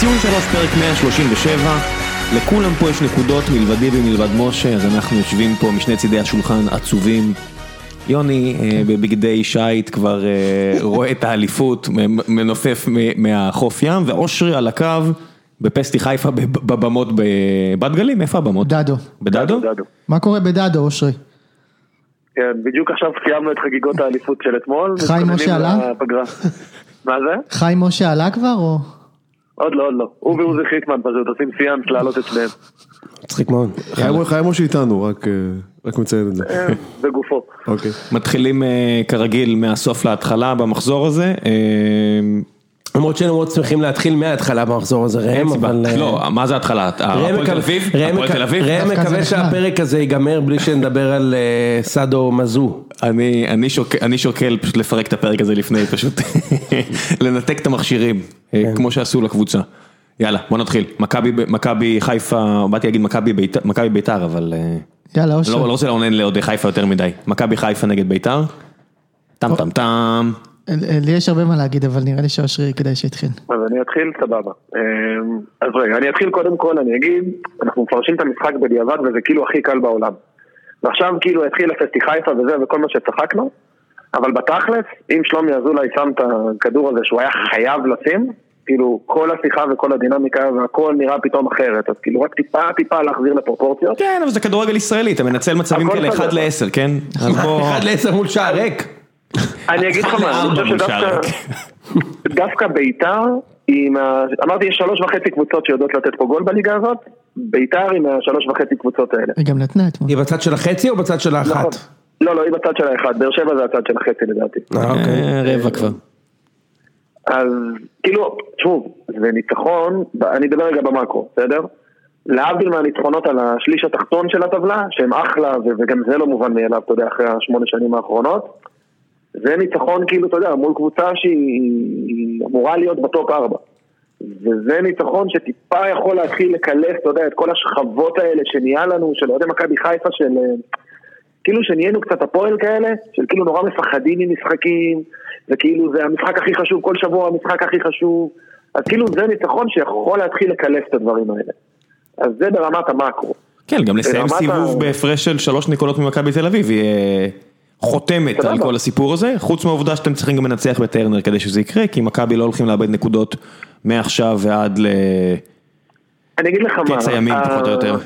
ציון שלוש פרק 137, לכולם פה יש נקודות מלבדי ומלבד משה, אז אנחנו יושבים פה משני צידי השולחן עצובים. יוני אה, בבגדי שיט כבר אה, רואה את האליפות, מנופף מהחוף ים, ואושרי על הקו בפסטי חיפה בב- בבמות בבת גלים, איפה הבמות? דדו. בדדו? דדו. מה קורה בדדו, אושרי? כן, בדיוק עכשיו סיימנו את חגיגות האליפות של אתמול. חיים משה עלה? מה זה? חיים משה עלה כבר או? עוד לא, עוד לא. הוא ועוזי חיטמן פשוט עושים סיאנס לעלות את שניהם. מצחיק מאוד. חיים- משה איתנו, רק, אה, רק מציין את זה. אה, בגופו. אוקיי. מתחילים אה, כרגיל מהסוף להתחלה במחזור הזה. למרות שהיינו מאוד שמחים להתחיל מההתחלה במחזור הזה, ראם, אבל... לא, מה זה התחלה? הפועל תל אביב? ראם מקווה. שהפרק הזה ייגמר בלי שנדבר על סאדו מזו. אני, שוקל, פשוט לפרק את הפרק הזה לפני, פשוט לנתק את המכשירים. כמו שעשו לקבוצה. יאללה, בוא נתחיל. מכבי, חיפה, באתי להגיד מכבי ביתר, אבל אה, יאללה, לא, אושרי. לא רוצה לעונן לאוהדי חיפה יותר מדי. מכבי חיפה נגד ביתר? טם טם טם. אה, אה, לי יש הרבה מה להגיד, אבל נראה לי שאושרי כדאי שיתחיל. אז אני אתחיל, סבבה. אמ, אז רגע, אני אתחיל קודם כל, אני אגיד, אנחנו מפרשים את המשחק בדיעבד וזה כאילו הכי קל בעולם. ועכשיו כאילו התחיל הפסטי חיפה וזה וכל מה שצחקנו, אבל בתכלס, אם שלומי אזולאי שם את הכדור הזה שהוא היה חייב לשים, כאילו כל השיחה וכל הדינמיקה והכל נראה פתאום אחרת, אז כאילו רק טיפה טיפה להחזיר לפרופורציות. כן, אבל זה כדורגל ישראלי, אתה מנצל מצבים כאלה בסדר. 1 ל-10, כן? אז בוא... אחד לעשר מול שער ריק. אני אגיד לך מה, אני חושב שדווקא דווקא ביתר. אמרתי יש שלוש וחצי קבוצות שיודעות לתת פה גול בליגה הזאת, ביתר עם השלוש וחצי קבוצות האלה. היא גם נתנה אתמול. היא בצד של החצי או בצד של האחת? לא, לא, היא בצד של האחד, באר שבע זה הצד של החצי לדעתי. אה, אוקיי. אה, רבע כבר. אז כאילו, שוב, זה ניצחון, אני אדבר רגע במאקרו, בסדר? להבדיל מהניצחונות על השליש התחתון של הטבלה, שהם אחלה, וגם זה לא מובן מאליו, אתה יודע, אחרי השמונה שנים האחרונות, זה ניצחון כאילו, אתה יודע, מול קבוצה שהיא אמורה להיות בטופ ארבע. וזה ניצחון שטיפה יכול להתחיל לקלף, אתה יודע, את כל השכבות האלה שנהיה לנו, של אוהדי מכבי חיפה, של... אה, כאילו שנהיינו קצת הפועל כאלה, של כאילו נורא מפחדים ממשחקים, וכאילו זה המשחק הכי חשוב, כל שבוע המשחק הכי חשוב, אז כאילו זה ניצחון שיכול להתחיל לקלף את הדברים האלה. אז זה ברמת המאקרו. כן, גם לסיים סיבוב ה- בהפרש של שלוש נקודות ממכבי תל אביב, היא אה, חותמת. על כל הסיפור הזה, חוץ מהעובדה שאתם צריכים גם לנצח בטרנר כדי שזה יקרה, כי מכבי לא הולכים לאבד נקודות מעכשיו ועד ל... אני אגיד לך מה, קץ הימים, ה- פחות או יותר.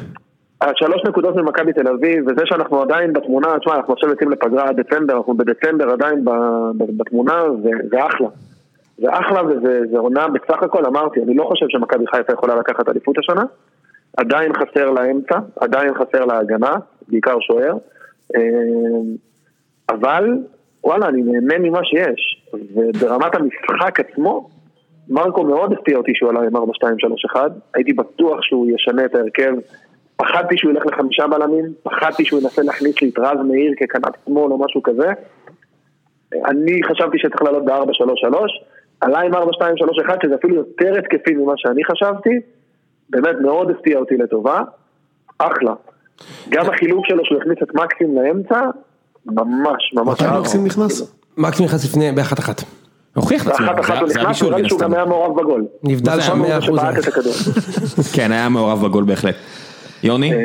השלוש נקודות ממכבי תל אביב, וזה שאנחנו עדיין בתמונה, תשמע, אנחנו עכשיו יוצאים לפגרה עד דצמבר, אנחנו בדצמבר עדיין בתמונה, זה, זה אחלה. זה אחלה וזה זה עונה בסך הכל, אמרתי, אני לא חושב שמכבי חיפה יכולה לקחת אליפות השנה, עדיין חסר לה אמצע, עדיין חסר לה הגנה, בעיקר שוער, אה, אבל וואלה, אני נהנה ממה שיש, וברמת המשחק עצמו, מרקו מאוד הפתיע אותי שהוא עלה עם 4-2-3-1, הייתי בטוח שהוא ישנה את ההרכב, פחדתי שהוא ילך לחמישה בלמים, פחדתי שהוא ינסה להכניס לי את רז מאיר ככנף שמאל או משהו כזה, אני חשבתי שצריך לעלות ב-4-3-3, עלה עם 4-2-3-1 שזה אפילו יותר התקפי ממה שאני חשבתי, באמת מאוד הפתיע אותי לטובה, אחלה. גם החילוק שלו שהוא הכניס את מקסים לאמצע, ממש ממש מתי אהבתי. מקסים נכנס? מקס נכנס לפני, באחת אחת. הוכיח את עצמו, ואחת אחת הוא זה- זה נכנס, הבישול נראה שהוא. גם היה מעורב בגול. נבדל שם היה? 100 אחוז. שבעט את הכדור. כן, היה מעורב בגול בהחלט. יוני, אה,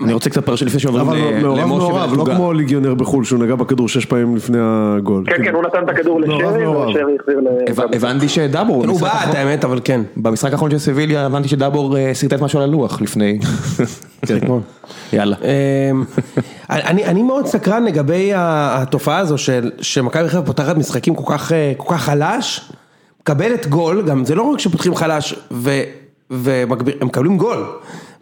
אני רוצה קצת פרש לפני שעוברים אבל ל- מעורב למשה מעורב, לא ולתוגה. כמו ליגיונר בחו"ל שהוא נגע בכדור שש פעמים לפני הגול. כן, כן, הוא נתן את הכדור מעורב, לשרי, מעורב. ושרי החזיר ל... הבנ- הבנתי שדאבור, הוא בעט האחרון- האמת, אבל כן. במשחק האחרון של סביליה הבנתי שדאבור אה, סרטט משהו על הלוח לפני. כן, יאללה. אמ, אני, אני מאוד סקרן לגבי התופעה הזו שמכבי חיפה פותחת משחקים כל כך, אה, כל כך חלש, מקבלת גול, גם זה לא רק שפותחים חלש ו, ומגביר, הם מקבלים גול,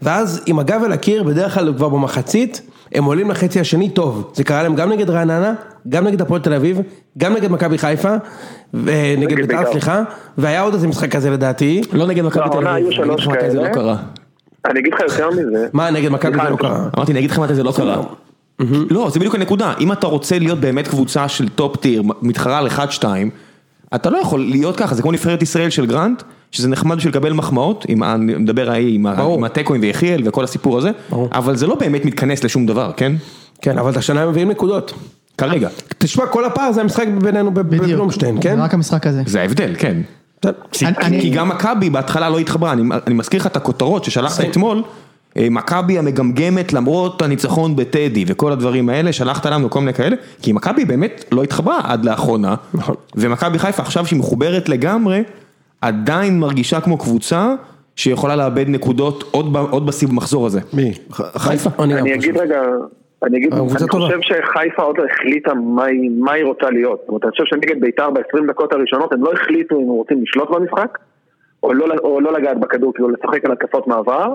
ואז עם הגב אל הקיר, בדרך כלל כבר במחצית, הם עולים לחצי השני טוב, זה קרה להם גם נגד רעננה, גם נגד הפועל תל אביב, גם נגד מכבי חיפה, ונגד נגד בית"ר בית"ר. סליחה, והיה עוד איזה משחק כזה לדעתי, לא נגד מכבי תל בעונה אביב, לך מתי זה לא. קרה. אני אגיד לך יותר מזה, מה נגד מכבי זה לא קרה, אמרתי, אני אגיד לך מתי זה לא קרה. לא, זה בדיוק הנקודה, אם אתה רוצה להיות באמת קבוצה של טופ טיר, מתחרה על 1-2, אתה לא יכול להיות ככה, זה כמו נבחרת ישראל של גרנט, שזה נחמד בשביל לקבל מחמאות, ה- אני מדבר ההיא, עם. עם התיקואים ויחיאל וכל הסיפור הזה, ברור. אבל זה לא באמת מתכנס לשום דבר, כן? כן, אבל השנה הם מביאים נקודות. כרגע. תשמע, כל הפער זה המשחק בינינו. בבלומשטיין, כן? רק המשחק הזה. זה ההבדל, כן. כי- אני- כי גם מכבי בהתחלה לא התחברה, אני אני מזכיר לך את הכותרות ששלחת. אתמול, אה, מכבי המגמגמת למרות הניצחון בטדי וכל הדברים האלה, שלחת לנו כל מיני כאלה, כי מכבי באמת לא התחברה עד לאחרונה, נכון. ומכבי חיפה עכשיו שהיא מחוברת לגמרי, עדיין מרגישה כמו קבוצה שיכולה לאבד נקודות עוד ב- עוד בסיבוב מחזור הזה. מי? ח- חיפה? אני אני. אגיד רגע, אני אגיד, אני טובה. חושב שחיפה עוד לא החליטה מה היא- מה היא רוצה להיות. זאת אומרת, אני חושב שנגד בית"ר ב-20 דקות הראשונות הם לא החליטו אם הם רוצים לשלוט במשחק, או לא, או לא לגעת בכדור, כאילו לשחק על התקפות מעבר,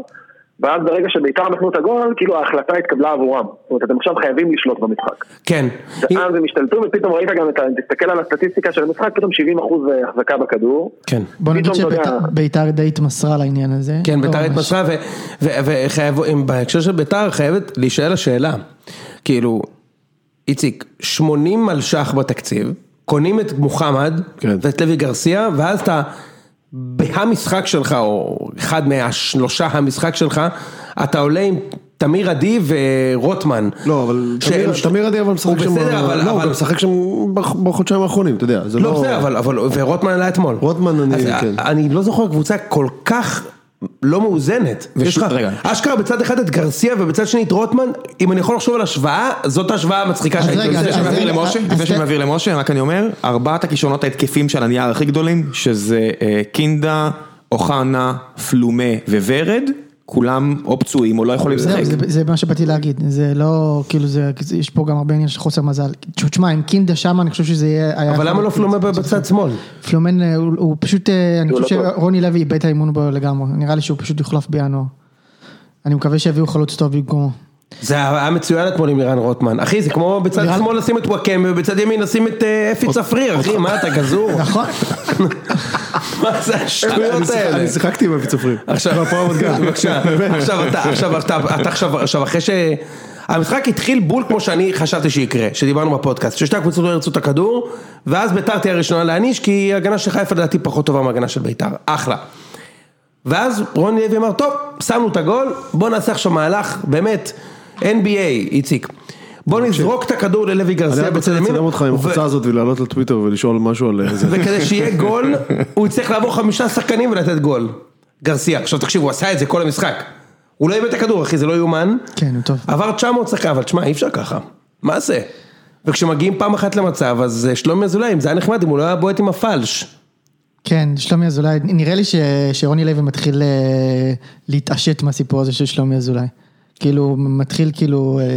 ואז ברגע שבית"ר נתנו את הגול, כאילו ההחלטה התקבלה עבורם. זאת אומרת, אתם עכשיו חייבים לשלוט במשחק. כן. ואז הם השתלטו, ופתאום ראית גם את ה... תסתכל על הסטטיסטיקה של המשחק, פתאום 70% החזקה בכדור. כן. בוא נגיד שביתר די התמסרה לעניין הזה. כן, לא ביתר ממש. התמסרה, ו- ו- וחייב, אם בהקשר של ביתר חייבת להישאל השאלה, כאילו, איציק, 80 מלש"ח בתקציב, קונים את מוחמד כן. ואת לוי גרסיה, ואז אתה, בהמשחק שלך, או אחד מהשלושה המשחק שלך, אתה עולה עם תמיר עדי ורוטמן. לא, אבל שהם- תמיר- תמיר עדי אבל הוא משחק שם, בסדר, אבל- לא, הוא אבל- גם משחק שם בח- בחודשיים האחרונים, אתה יודע, זה לא, לא... בסדר, אבל, אבל, ורוטמן עלה אתמול. רוטמן, אני- כן. אני לא זוכר קבוצה כל כך לא מאוזנת. יש לך, רגע. אשכרה בצד אחד את גרסיה ובצד שני את רוטמן, אם אני יכול לחשוב על השוואה, זאת ההשוואה המצחיקה שהייתי לפני עושה. אז- שאני מעביר למשה, לפני שאני מעביר למשה, רק אני אומר, ארבעת הכישרונות ההתקפים של הנייר הכי גדולים, שזה אה, קינדה, אוחנה, פלומה וורד, כולם או פצועים או לא יכולים לשחק. זה, זה מה שבאתי להגיד, זה לא, כאילו זה, יש פה גם הרבה עניין של חוסר מזל. תשמע, עם קינדה שם, אני חושב שזה יהיה... היה אבל למה לא פלומה בצד שמאל? פלומן, אה, הוא, הוא פשוט, אה, אני הוא חושב לא. שרוני לוי איבד את האימון בו לגמרי, נראה לי שהוא פשוט יוחלף בינואר. אני מקווה שיביאו חלוץ טוב במקומו. זה היה מצוין אתמול עם לירן רוטמן. אחי, זה כמו בצד שמאל לשים את וואקמה ובצד ימין לשים את אה, אפי צפריר, אחי, מה אתה גזור? נכון? מה זה השטויות האלה? אני שיחקתי עם אפי צפריר. עכשיו, עכשיו אתה, עכשיו אתה, אתה עכשיו, עכשיו אחרי ש... המשחק התחיל בול כמו שאני חשבתי שיקרה, שדיברנו בפודקאסט, ששתי הקבוצות לא ירצו את הכדור, ואז ביתר תהיה הראשונה להעניש, כי ההגנה של חיפה לדעתי פחות טובה מההגנה של ביתר, אחלה. ואז רוני לוי אמר, טוב, שמנו את הגול, בוא נעשה עכשיו מהלך, באמת, NBA, איציק. בוא נזרוק את הכדור ללוי אני גרסיה רק בצד רוצה ימין, לצלם אותך עם החולצה הזאת ולעלות לטוויטר ולשאול משהו על זה. וכדי שיהיה גול, הוא יצטרך לעבור חמישה שחקנים ולתת גול. גרסיה, עכשיו תקשיב, הוא עשה את זה כל המשחק. הוא לא איבד את הכדור, אחי, זה לא יאומן. כן, הוא טוב. עבר 900 שחקנים, אבל תשמע, אי אפשר ככה. מה זה? וכשמגיעים פעם אחת למצב, אז אה, שלומי אזולאי, אם זה היה נחמד, אם הוא לא היה בועט עם הפלש. כן, שלומי אזולאי, נראה לי ש, שרוני לוי מתחיל אה, להתעשת מהסיפור הזה של שלומי אזולאי. כאילו, מתחיל כאילו, אה,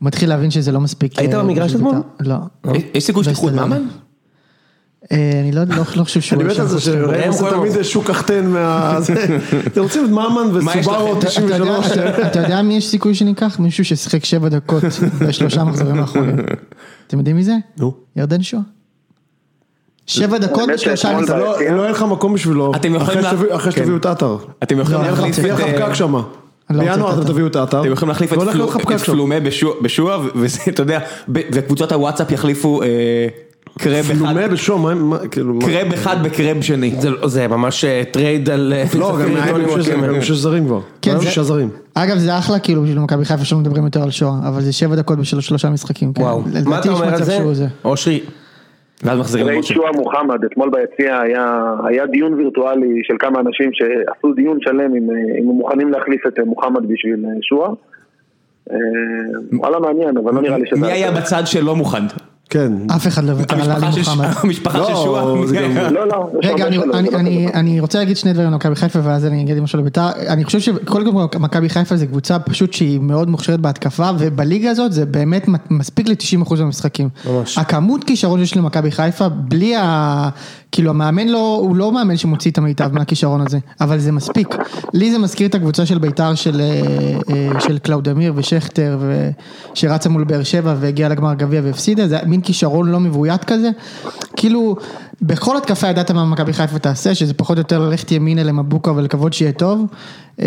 מתחיל להבין שזה לא מספיק. היית אה, במגרש אתמול? בית"ר. לא. יש סיכוי שתיקחו את לא ממן? אה, אני לא לא- לא חושב שהוא... אני מת על זה. שראם כל תמיד. שוק קחטן מה... זה. אתם רוצים את ממן וסובארו לכם? אתה- אתה יודע- 93? אתה- יודע מי יש סיכוי שניקח? מישהו ששיחק שבע דקות בשלושה מחזורים האחרונים. אתם יודעים מי זה? נו. ירדן שואה. שבע דקות בשלושה מחזורים. לא לא יהיה לך מקום בשבילו. אתם יכולים אחרי שתביאו- כן. את עטר. אתם יכולים לא, להחליף יהיה את... לך אה, פקק שם. לא בינואר את אתם. תביאו את העטר. אתם יכולים להחליף את שם. פלומה בשוע- בשועה, וזה, אתה יודע, וקבוצות הוואטסאפ יחליפו אה, קרב אחד, פלומה בשום, מה- מה, כאילו... קרב אחד בקרב שני. זה, זה ממש אה, טרייד על... אה, לא, גם צפיר, היה טוני עם שש- וואקמה. עם שש זרים כבר. כן, זה- שישה זרים. אגב זה אחלה כאילו בשביל מכבי חיפה שלא מדברים יותר על שואה, אבל זה שבע דקות בשביל שלושה משחקים. כן. וואו, מה אתה אומר על זה? אושרי, ואז מחזירים למשה. שועה מוחמד, אתמול ביציע היה, היה דיון וירטואלי של כמה אנשים שעשו דיון שלם אם, אה, אם הם מוכנים להחליף את אה, מוחמד בשביל אה, שועה. וואלה מעניין, אבל לא נראה לי שזה... מי היה בצד שלא מוכן? כן. אף אחד לא יוותר על עלי מוחמד. המשפחה של לא, שועה. גם- לא, לא. רגע, אני, כזה. אני רוצה להגיד שני דברים על מכבי חיפה ואז אני אגיד משהו לביתר. אני חושב שקודם כל מכבי חיפה זה קבוצה פשוט שהיא מאוד מוכשרת בהתקפה ובליגה הזאת זה באמת מספיק ל-90% מהמשחקים. ממש. הכמות כישרון שיש למכבי חיפה בלי ה... כאילו המאמן לא, הוא לא מאמן שמוציא את המיטב מהכישרון הזה, אבל זה מספיק. לי זה מזכיר את הקבוצה של ביתר של, אה, אה, של קלאודמיר ושכטר ו- שרצה מול באר שבע והגיעה לגמר גביע והפסידה, זה מין כישרון לא מבוית כזה. כאילו, בכל התקפה ידעת מה מכבי חיפה תעשה, שזה פחות או יותר ללכת ימינה למבוקה ולקוות שיהיה טוב. אה,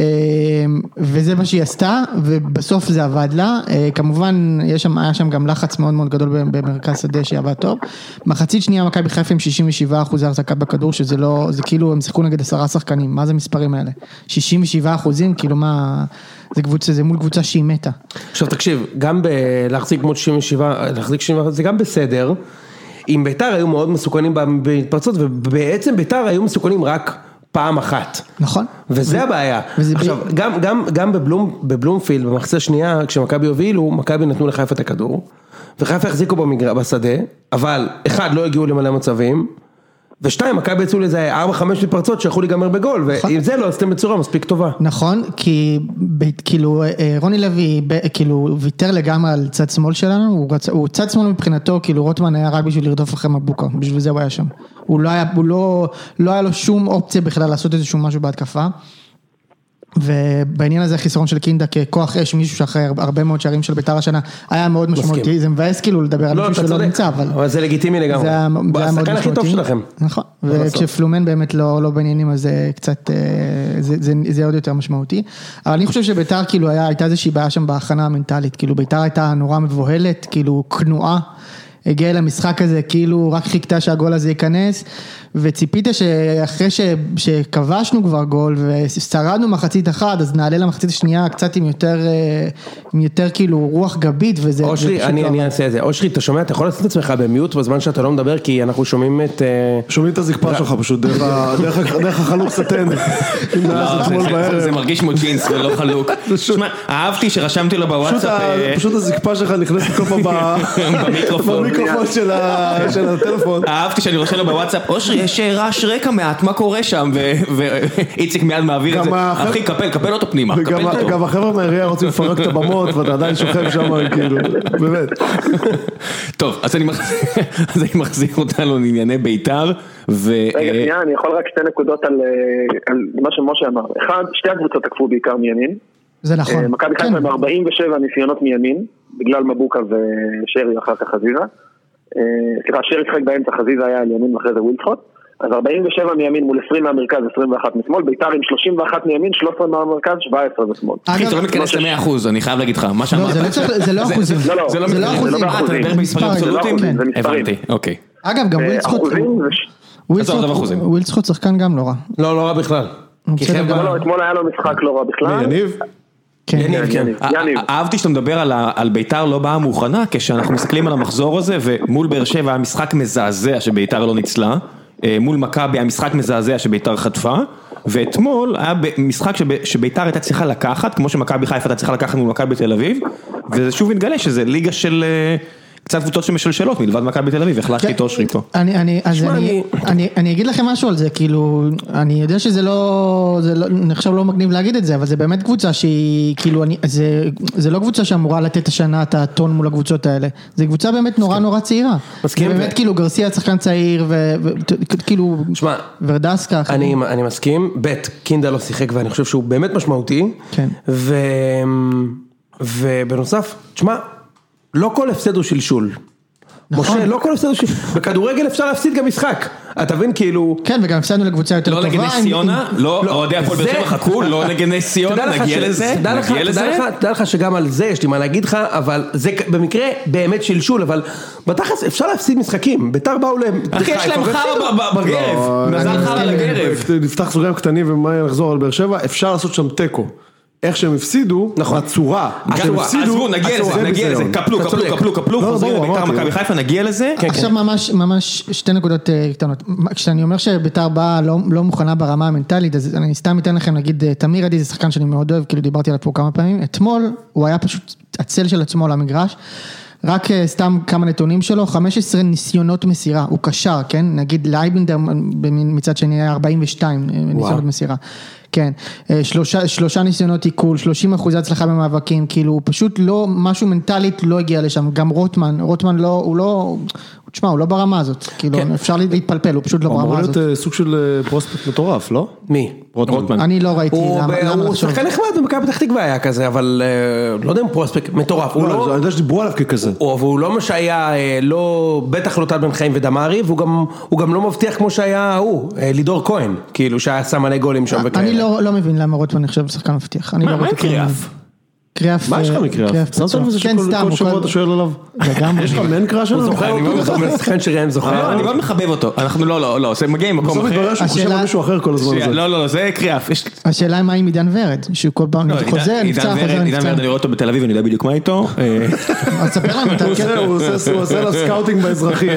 וזה מה שהיא עשתה, ובסוף זה עבד לה. אה, כמובן, יש שם, היה שם גם לחץ מאוד מאוד גדול במרכז שדה שעבד טוב. מחצית שנייה מכבי חיפה עם 67 אחוזי החזקה בכדור, שזה לא, זה כאילו הם שיחקו נגד עשרה שחקנים, מה זה המספרים האלה? 67 אחוזים, כאילו מה, זה קבוצה, זה מול קבוצה שהיא מתה. עכשיו תקשיב, גם בלהחזיק כמו 97, להחזיק 97, זה גם בסדר. עם ביתר היו מאוד מסוכנים בהתפרצות, ובעצם ביתר היו מסוכנים רק פעם אחת. נכון. וזה הבעיה. וזה עכשיו, גם, גם, גם בבלום, בבלומפילד, במחצה השנייה, כשמכבי הובילו, מכבי נתנו לחיפה את הכדור, וחיפה החזיקו במגר... בשדה, אבל אחד, לא הגיעו למלא מצבים, ושתיים, מכבי יצאו לאיזה 4-5 מתפרצות שיכולו להיגמר בגול, נכון. ועם זה לא עשיתם בצורה מספיק טובה. נכון, כי כאילו אה, רוני לוי ב- כאילו ויתר לגמרי על צד שמאל שלנו. הוא צד שמאל מבחינתו, כאילו רוטמן היה רק בשביל לרדוף אחרי מבוקה, בשביל זה הוא היה שם. הוא לא היה, הוא לא, לא היה לו שום אופציה בכלל לעשות איזשהו משהו בהתקפה. ובעניין הזה החיסרון של קינדה ככוח אש, מישהו שאחרי הרבה מאוד שערים של בית"ר השנה, היה מאוד משמעותי, זה מבאס כאילו לדבר על לא, מישהו שלא נמצא, אבל... זה לגיטימי לגמרי. זה היה מאוד השחקן הכי טוב משמעותי. שלכם. נכון, וכשפלומן באמת לא, לא בעניינים אז זה קצת, אה, זה, זה, זה עוד יותר משמעותי. אבל אני חושב שביתר כאילו הייתה איזושהי בעיה שם בהכנה המנטלית, כאילו ביתר הייתה נורא מבוהלת, כאילו כנועה. הגיעה למשחק הזה, כאילו רק חיכתה שהגול הזה ייכנס, וציפית שאחרי ש, שכבשנו כבר גול ושרדנו מחצית אחת, אז נעלה למחצית השנייה קצת עם יותר, אה, עם יותר כאילו רוח גבית, וזה... זה אושרי, פשוט אני לא אני. אעשה את זה. אושרי, אתה שומע, אתה יכול לשים את עצמך במיוט בזמן שאתה לא מדבר, כי אנחנו שומעים את... אה, שומעים את הזקפה שלך פשוט דרך דרך דרך החלוק סטן. לא, זה- מרגיש כמו ג'ינס ולא חלוק. שמע, אהבתי שרשמתי לו פשוט בוואטסאפ, ה- אה, פשוט הזקפה שלך נכנסת כל פעם במיקרופון. במיקרופון של הטלפון. אהבתי שאני רושם לו בוואטסאפ, אושרי, יש אה, רעש רקע מעט, מה קורה שם? ואיציק מיד מעביר את זה, אחי, קפל, קפל אותו פנימה, קפל אותו. גם החבר'ה מהעירייה רוצים לפרק את הבמות ואתה עדיין שוכב שם כאילו, באמת. טוב, אז אני מחזיר- אז אני מחזיר אותנו לענייני בית"ר, ו... רגע, שנייה, אני יכול רק שתי נקודות על אה, על מה שמשה אמר. אחד, שתי הקבוצות תקפו בעיקר מימין. זה נכון. אה, מכבי כן. חיפה עם 47 ניסיונות מימין, בגלל מבוקה ושרי אחר כך חזיזה. אה, סליחה, שרי שיחק באמצע, חזיזה היה על ימין ואחרי זה ווילדסקוט. אז 47 מימין מול 20 מהמרכז, 21 משמאל, ביתר עם 31 מימין, 13 מהמרכז, 17 משמאל. אחי, אתה לא מתכנס ל-100%, אני חייב להגיד לך, מה שאמרת. זה לא צריך- זה לא זה- אחוזים. זה- לא, לא, זה לא לא. אחוזים. אה, אתה מדבר במספרים זה לא אבסולוטיים? מספרים. הבנתי, אוקיי. אגב, גם אה, ווילדסקוט. ווילדסקוט שחקן גם לא רע. לא, לא רע בכלל. לא, לא, אתמול היה לו משחק לא רע בכלל. יניב? אהבתי שאתה מדבר על ביתר לא באה מוכנה, כשאנחנו מסתכלים על המחזור הזה, ומול באר שבע היה משחק מזעזע שביתר לא ניצלה, אה, מול מכבי היה משחק מזעזע שביתר חטפה, ואתמול היה משחק שב- שביתר הייתה צריכה לקחת, כמו שמכבי חיפה הייתה צריכה לקחת מול מכבי תל אביב, וזה שוב מתגלה שזה ליגה של אה, קצת קבוצות שמשלשלות מלבד מכבי תל אביב, החלפתי את אושרי פה. אני, אגיד לכם משהו על זה, כאילו, אני יודע שזה לא, זה לא, אני חושב לא מגניב להגיד את זה, אבל זה באמת קבוצה שהיא, כאילו, אני, זה, זה לא קבוצה שאמורה לתת השנה את הטון מול הקבוצות האלה, זה קבוצה באמת נורא נורא צעירה. מסכים, באמת כאילו גרסיה שחקן צעיר, וכאילו, שמע, ורדסקה, אני, אני מסכים, ב', קינדה לא שיחק ואני חושב שהוא באמת משמעותי. כן. ובנוסף, תשמע, לא כל הפסד הוא שלשול. נכון. משה, לא כל הפסד הוא שלשול. בכדורגל אפשר להפסיד גם משחק. אתה מבין, כאילו... כן, וגם הפסדנו לקבוצה יותר לא טובה. נגד נס ציונה, עם- לא, אוהדי הפועל באר זה- שבע חכו, לא נגד נס ציונה, נגיע לזה, תדע לך- נגיע לזה. לך- תדע לך שגם על זה יש לי מה להגיד לך, אבל זה במקרה באמת שלשול, אבל בתכלס אפשר להפסיד משחקים. ביתר באו לחיפה. אחי, יש להם. חרא ב- בגרב, לא, מזל חרא. לגרב. נפתח סוגריים קטנים ומה נחזור על באר שבע, אפשר לעשות שם תיקו. איך שהם הפסידו, נכון. הצורה. שהם עזבו, הפסידו, עזבו, נגיע הצורה. לזה, זה נגיע לזה. קפלו, אתה קפלו, צודק. קפלו, קפלו, לא, חוזרים ברור, לביתר. מכבי חיפה, נגיע לזה. כן, עכשיו ממש, ממש שתי נקודות אה, קטנות. כשאני אומר שביתר באה לא, לא מוכנה ברמה המנטלית, אז אני סתם אתן לכם, נגיד, אה, תמיר עדי זה שחקן שאני מאוד אוהב, כאילו דיברתי עליו פה כמה פעמים. אתמול הוא היה פשוט הצל של עצמו על המגרש. רק אה, סתם כמה נתונים שלו, 15 ניסיונות מסירה, הוא קשר, כן? נגיד לייבנדר מצד שני היה 42 אה, ניסיונות מסירה. כן, אה, שלושה, שלושה ניסיונות תיקול, 30 אחוזי הצלחה במאבקים, כאילו הוא פשוט לא, משהו מנטלית לא הגיע לשם, גם רוטמן, רוטמן לא, הוא לא, תשמע, הוא לא ברמה הזאת, כאילו כן. אפשר להתפלפל, הוא פשוט לא הוא אמור ברמה להיות הזאת. אה, סוג של אה, prospect מטורף, לא? מי? רוטמן. אני לא ראיתי, הוא למה ב- למה הוא לחשוב? שחקן נחמד במכבי פתח תקווה היה כזה, אבל לא יודע אם פרוספקט מטורף. הוא לא, לא... אני יודע שדיברו עליו ככזה. הוא- והוא לא מה שהיה, לא, בטח לא טל בן חיים ודמרי, והוא גם, הוא גם לא מבטיח כמו שהיה ההוא, לידור כהן, כאילו שהיה שם מלא גולים שם וכאלה. לא לא מבין למה רוטמן נחשב שחקן מבטיח, לא מה ראיתי יקרה כלום. אף? קריאף. מה יש לך אה, מקריאף? קריאף שמת. לב כן, שכל שבוע אתה שואל עליו? לגמרי. יש לך מן קראש זוכר, שחקן שראם זוכר. לא, אני מאוד מחבב אותו, אנחנו לא, לא, לא, זה מגיע ממקום בסוף אחר. מתברר שהוא חושב על מישהו אחר כל הזמן הזה. לא, לא, לא, זה קריאף. השאלה היא מה עם עידן ורד, שהוא כל פעם לא, חוזר, נפצע, חוזר, ורד, עידן נפצע. ורד, אני רואה אותו בתל אביב, אני יודע בדיוק מה איתו. אה, אז ספר לנו, תעדכן- עושה- הוא עושה- לה scouting באזרחי. אה,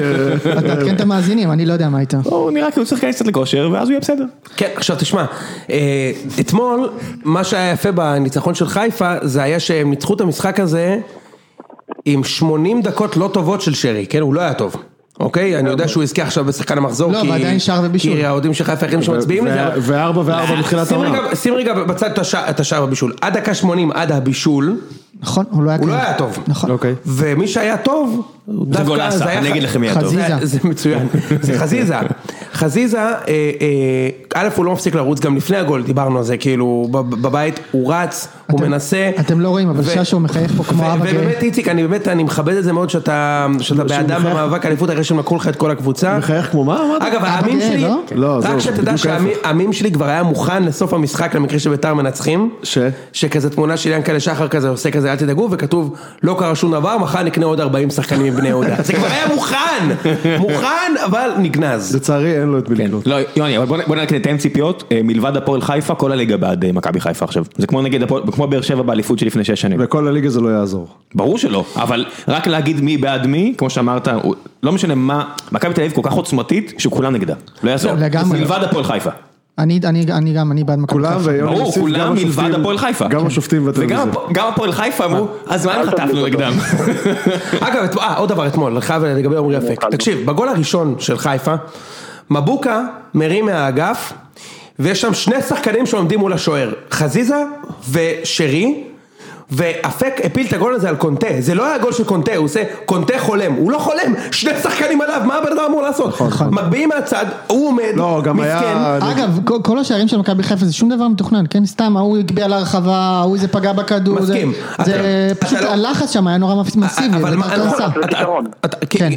תעדכן את המאזינים, אני לא יודע מה איתו. הוא נראה כאילו הוא צריך להיכנס קצת לכושר, ואז הוא יהיה בסדר. כן, עכשיו תשמע, אה, אתמול, מה שהיה יפה בניצחון של חיפה, זה היה שהם ניצחו את המשחק הזה עם 80 דקות לא טובות של שרי, כן? הוא לא היה טוב. אוקיי? אני יודע שהוא יזכה עכשיו בשחקן המחזור, לא, כי- ועדיין שער ובישול. כי האוהדים של חיפה החליטו שמצביעים לזה. וארבע וארבע מתחילת העונה. שים רגע בצד את השער- בבישול. עד דקה 80, עד הבישול, נכון, הוא לא היה הוא לא. היה טוב. נכון. אוקיי. ומי שהיה טוב, דווקא, גולסה, זה היה אני ח- אגיד לכם מי היה טוב. חזיזה. זה, זה מצוין, זה חזיזה, חזיזה, אה, אה, א' הוא לא מפסיק לרוץ, גם לפני הגול דיברנו על זה, כאילו בב- בבית הוא רץ, הוא אתם- מנסה. אתם לא רואים, אבל ששו מחייך פה כמו אבא גאה. ובאמת איציק, אני באמת, אני מכבד את זה מאוד שאתה באדם. במאבק אליפות אחרי שהם לקחו לך את כל הקבוצה. מחייך כמו מה? אגב, העמים שלי, לא? לא, רק שתדע שהעמים שלי כבר היה מוכן לסוף המשחק למקרה שביתר מנצחים. ש? שכזה תמונה של ינקלה שחר כזה עושה כזה אל תדאגו וכתוב לא קרה שום דבר מחר נקנה עוד 40 שחקנים מבני יהודה זה כבר היה מוכן מוכן אבל נגנז לצערי אין לו את מי כן. לקנות. לא, יוני, אבל בוא נ- בוא נתן ציפיות, אה, מלבד הפועל חיפה, כל הליגה בעד אה, מכבי חיפה עכשיו. זה כמו נגיד, הפועל- כמו באר שבע באליפות שלפני שש שנים. וכל הליגה זה לא יעזור. ברור שלא, אבל רק להגיד מי בעד מי, כמו שאמרת, לא משנה מה, מכבי תל אביב כל כך עוצמתית, שכולם נגדה. לא יעזור. לגמרי. מלבד הפועל חיפה. אני אני- אני גם, אני בעד מכבי כולם חיפה. ויוני ברור, כולם מלבד הפועל חיפה. גם כן. השופטים בטלוויזיה. וגם הפ- גם הפועל חיפה אמרו, אז מה אם חטפנו נגדם? אגב את- אה, עוד דבר אתמול חייב לגבי עמרי אפק תקשיב בגול הראשון של חיפה מבוקה מרים מהאגף ויש שם שני שחקנים שעומדים מול השוער חזיזה ושרי ואפק הפיל את הגול הזה על קונטה, זה לא היה גול של קונטה, הוא עושה קונטה חולם, הוא לא חולם, שני שחקנים עליו, מה הבן אדם אמור לעשות? מגביהים מהצד, הוא עומד, לא, גם היה- אגב, כל- כל השערים של מכבי חיפה זה שום דבר מתוכנן, כן? סתם, ההוא הגביה להרחבה, ההוא זה פגע בכדור, זה- מסכים. זה פשוט לא- הלחץ שם היה נורא מסיבי, אבל מה, נכון. זה כישרון. כן.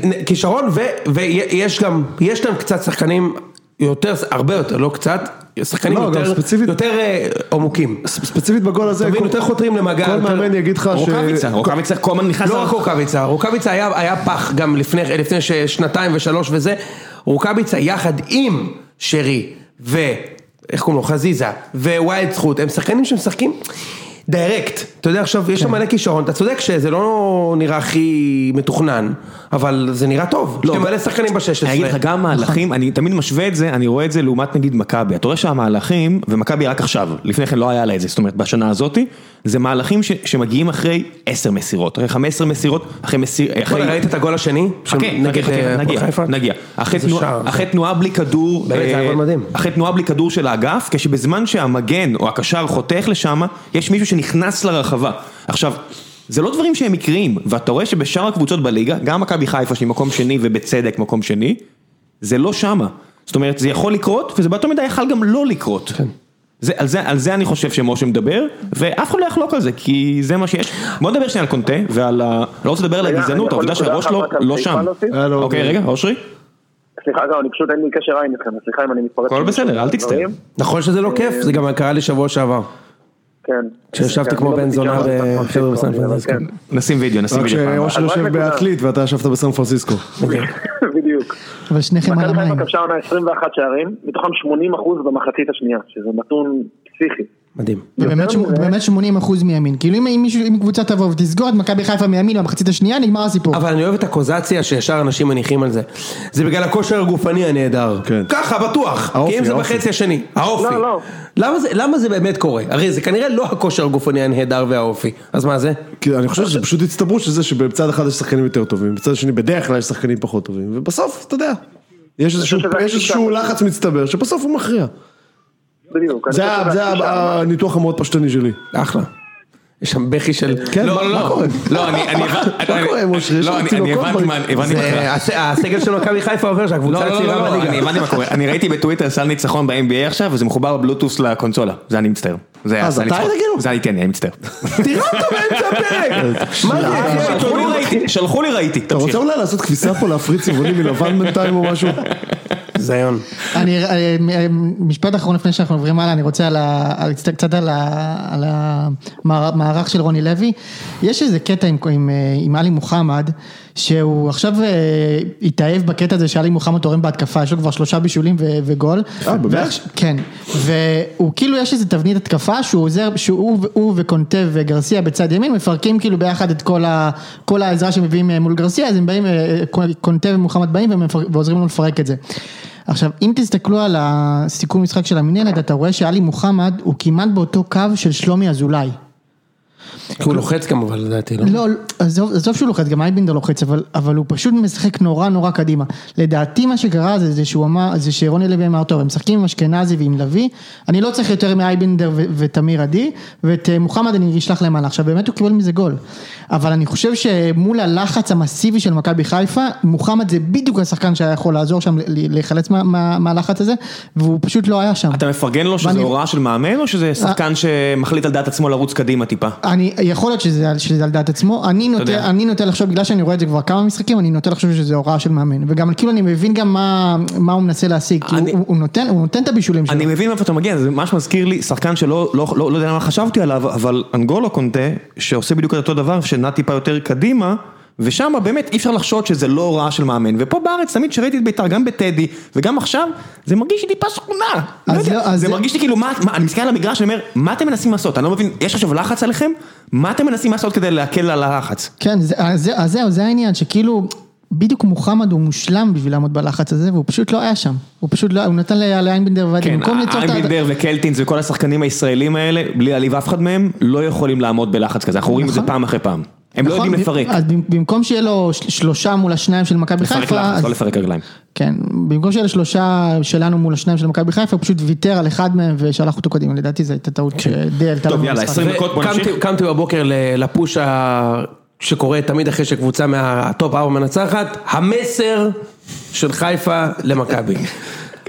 ויש גם, יש להם קצת שחקנים יותר, הרבה יותר, לא קצת, שחקנים לא, יותר, ספציפית- יותר אה, עמוקים. ספציפית בגול הזה, כל- יותר חותרים למגע. כל יותר- מאמן יגיד לך ש... רוקאביצה, רוקאביצה כל הזמן נכנס לא רק רוקאביצה, רוקאביצה היה, היה פח גם לפני, לפני שנתיים ושלוש וזה, רוקאביצה יחד עם שרי ו... איך קוראים לו? חזיזה ווייד זכות, הם שחקנים שמשחקים דיירקט, אתה יודע עכשיו, יש שם מלא כישרון, אתה צודק שזה לא נראה הכי מתוכנן, אבל זה נראה טוב, יש לא, לי מלא שחקנים ב-16. אני אגיד לך, גם מהלכים, אני תמיד משווה את זה, אני רואה את זה לעומת נגיד מכבי, אתה רואה שהמהלכים, ומכבי רק עכשיו, לפני כן לא היה לה את זה, זאת אומרת בשנה הזאתי, זה מהלכים ש- שמגיעים אחרי 10 מסירות, אחרי 15 מסירות, אחרי מסיר, אחרי... ראית את הגול השני? חכה, חכה, חכה, אה, נגיע, חיפה? נגיע. אחרי תנועה- בלי כדור, אה. אחרי תנועה בלי כדור של האגף, כשבזמן שהמגן או הקשר חותך לשם, יש מישהו שנכנס לרחבה. עכשיו, זה לא דברים שהם מקריים, ואתה רואה שבשאר הקבוצות בליגה, גם מכבי חיפה שהיא מקום שני ובצדק מקום שני, זה לא שמה. זאת אומרת, זה יכול לקרות, וזה באותו מידה יכול גם לא לקרות. זה, על, זה, על זה אני חושב שמשה מדבר, ואף אחד לא יחלוק על זה, כי זה מה שיש. בוא נדבר שנייה על קונטה, ועל ה... לא רוצה לדבר על רגע, הגזענות, העובדה שהראש לא, רק על לא שם. לו- אוקיי, רגע, אושרי? סליחה, לא, אני פשוט אין לי קשר עין איתכם, סליחה אם אני מתפרץ. הכל בסדר, אל תצטער. נכון שזה לא כיף, זה גם קרה לי שבוע שעבר. כן. כשישבתי כמו לא בן זונה בחבר'ה בסן פרנסיסקו. כן. נשים וידאו, נשים רק וידאו. הבאה. שאושר רק יושב. בעתלית ואתה ישבת בסן פרנסיסקו. בדיוק. אבל שניכם על מכבי המים. חיפה כבשה עונה 21 שערים, מתוכם 80% במחצית השנייה, שזה נתון פסיכי. מדהים. באמת 80 אחוז מימין, כאילו אם- מישהו, אם קבוצה תבוא ותסגור את מכבי חיפה מימין במחצית השנייה, נגמר הסיפור. אבל אני אוהב את הקוזציה שישר אנשים מניחים על זה. זה בגלל הכושר הגופני הנהדר. כן. ככה, בטוח. האופי, כי אם זה. בחצי השני. האופי. לא, לא. למה זה- למה זה באמת קורה? הרי זה כנראה לא הכושר הגופני הנהדר והאופי. אז מה זה? כי אני חושב שזה פשוט הצטברות של זה שבצד אחד יש שחקנים יותר טובים, בצד השני בדרך כלל יש שחקנים פחות טובים, ובסוף, אתה יודע, יש איזשהו לחץ מצטבר שבסוף הוא מכריע. בדיוק. אני זה הניתוח המאוד פשטני שלי. אחלה. יש שם בכי של... כן, לא, מה- לא, מה קורה? לא, אני, אני, מה קורה, משה? יש לא, לך אני, אני תינוקות הבנתי הבנתי הסגל של מכבי חיפה עובר לא, שהקבוצה לא, לא, הצעירה לא, לא, בליגה. אני הבנתי מה קורה, אני ראיתי בטוויטר סל ניצחון ב-NBA עכשיו וזה מחובר בבלוטוס לקונסולה, זה אני מצטער. זה היה אז סל אתה ניצחון. כאילו? זה אני כן, אני מצטער. תראה אותו באמצע הפרק! זה? שלחו לי ראיתי, שלחו לי ראיתי, אתה רוצה. אולי לעשות כביסה פה להפריד צבעונים מלבן בינתיים או משהו? זיון. אני, אה, משפט אחרון לפני שאנחנו עוברים הלאה, אני רוצה על קצת על, המערך של רוני לוי. יש איזה קטע עם, אה, עלי מוחמד, שהוא עכשיו אה, התאהב בקטע הזה שעלי מוחמד תורם בהתקפה, יש לו כבר שלושה בישולים וגול. אה, באמת? כן, והוא כאילו יש איזה תבנית התקפה שהוא עוזר, שהוא הוא וקונטה וגרסיה בצד ימין מפרקים כאילו ביחד את כל, העזרה שמביאים אה, מול גרסיה, אז הם באים, אה, קונטה ומוחמד באים ועוזרים לו לפרק את זה. עכשיו, אם תסתכלו על הסיכום משחק של המנהלת, אתה רואה שעלי מוחמד הוא כמעט באותו קו של שלומי אזולאי. כי הוא לוחץ גם אבל לדעתי, לא? לא, עזוב, עזוב שהוא לוחץ, גם אייבינדר לוחץ, אבל, אבל הוא פשוט משחק נורא נורא קדימה. לדעתי מה שקרה זה, זה שהוא אמר, זה שרוני לוי אמר, טוב, הם משחקים עם אשכנזי ועם לביא, אני לא צריך יותר מאייבינדר ותמיר עדי, ואת אה, מוחמד אני אשלח למעלה. עכשיו באמת הוא קיבל מזה גול. אבל אני חושב שמול הלחץ המסיבי של מכבי חיפה, מוחמד זה בדיוק השחקן שהיה יכול לעזור שם להיחלץ מה- מה- מהלחץ הזה, והוא פשוט לא היה שם. אתה מפרגן לו שזה הוראה של מאמן, או שזה שחקן שמחליט על דעת עצמו לרוץ קדימה טיפה? אני, יכול להיות שזה, שזה על דעת עצמו, אני נוטה. אני נוטה לחשוב, בגלל שאני רואה את זה כבר כמה משחקים, אני נוטה לחשוב שזה הוראה של מאמן, וגם כאילו אני מבין גם מה, מה הוא מנסה להשיג, כי אני- הוא, הוא, נותן, הוא נותן את הבישולים שלו. אני מבין מאיפה אתה מגיע, זה ממש מזכיר לי שחקן שלא לא, לא, לא יודע למה חשבתי עליו, אבל אנגולו קונטה, שעושה בדיוק את אותו דבר, שנע טיפה יותר קדימה, ושם באמת אי אפשר לחשוד שזה לא הוראה של מאמן, ופה בארץ תמיד שראיתי את בית"ר, גם בטדי, וגם עכשיו, זה מרגיש לי טיפה שכונה, לא יודע, לא, זה זה- מרגיש לי כאילו, מה, מה, אני מסתכל על המגרש ואומר, מה אתם מנסים לעשות, אני לא מבין, יש עכשיו לחץ עליכם, מה אתם מנסים לעשות כדי להקל על הלחץ? כן, זה, אז זה, אז זהו, זה העניין, שכאילו, בדיוק מוחמד הוא מושלם בשביל לעמוד בלחץ הזה, והוא פשוט לא היה שם, הוא פשוט לא, הוא נתן לאיינבינדר ועדי, כן. אייבינדר וקלטינס וכל השחקנים הישראלים האלה, בלי להעליב אף אחד מהם, לא יכולים לעמוד בלחץ כזה, אנחנו רואים את זה נכון. פעם אחרי פעם. הם לא נכון, יודעים ב- לפרק, אז במ- במקום שיהיה לו של- שלושה מול השניים של מכבי לפרק חיפה, לחץ, אז- לא לפרק רגליים. כן, במקום שיהיה לו שלושה שלנו מול השניים של מכבי חיפה, הוא פשוט ויתר על אחד מהם ושלח אותו קדימה, לדעתי זו הייתה טעות שדי עלתה לו טוב, יאללה, במשחק. 20 דקות, בוא נמשיך. קמתי בבוקר ל- לפוש שקורה תמיד אחרי שקבוצה מה top 4 מנצחת, המסר של חיפה למכבי.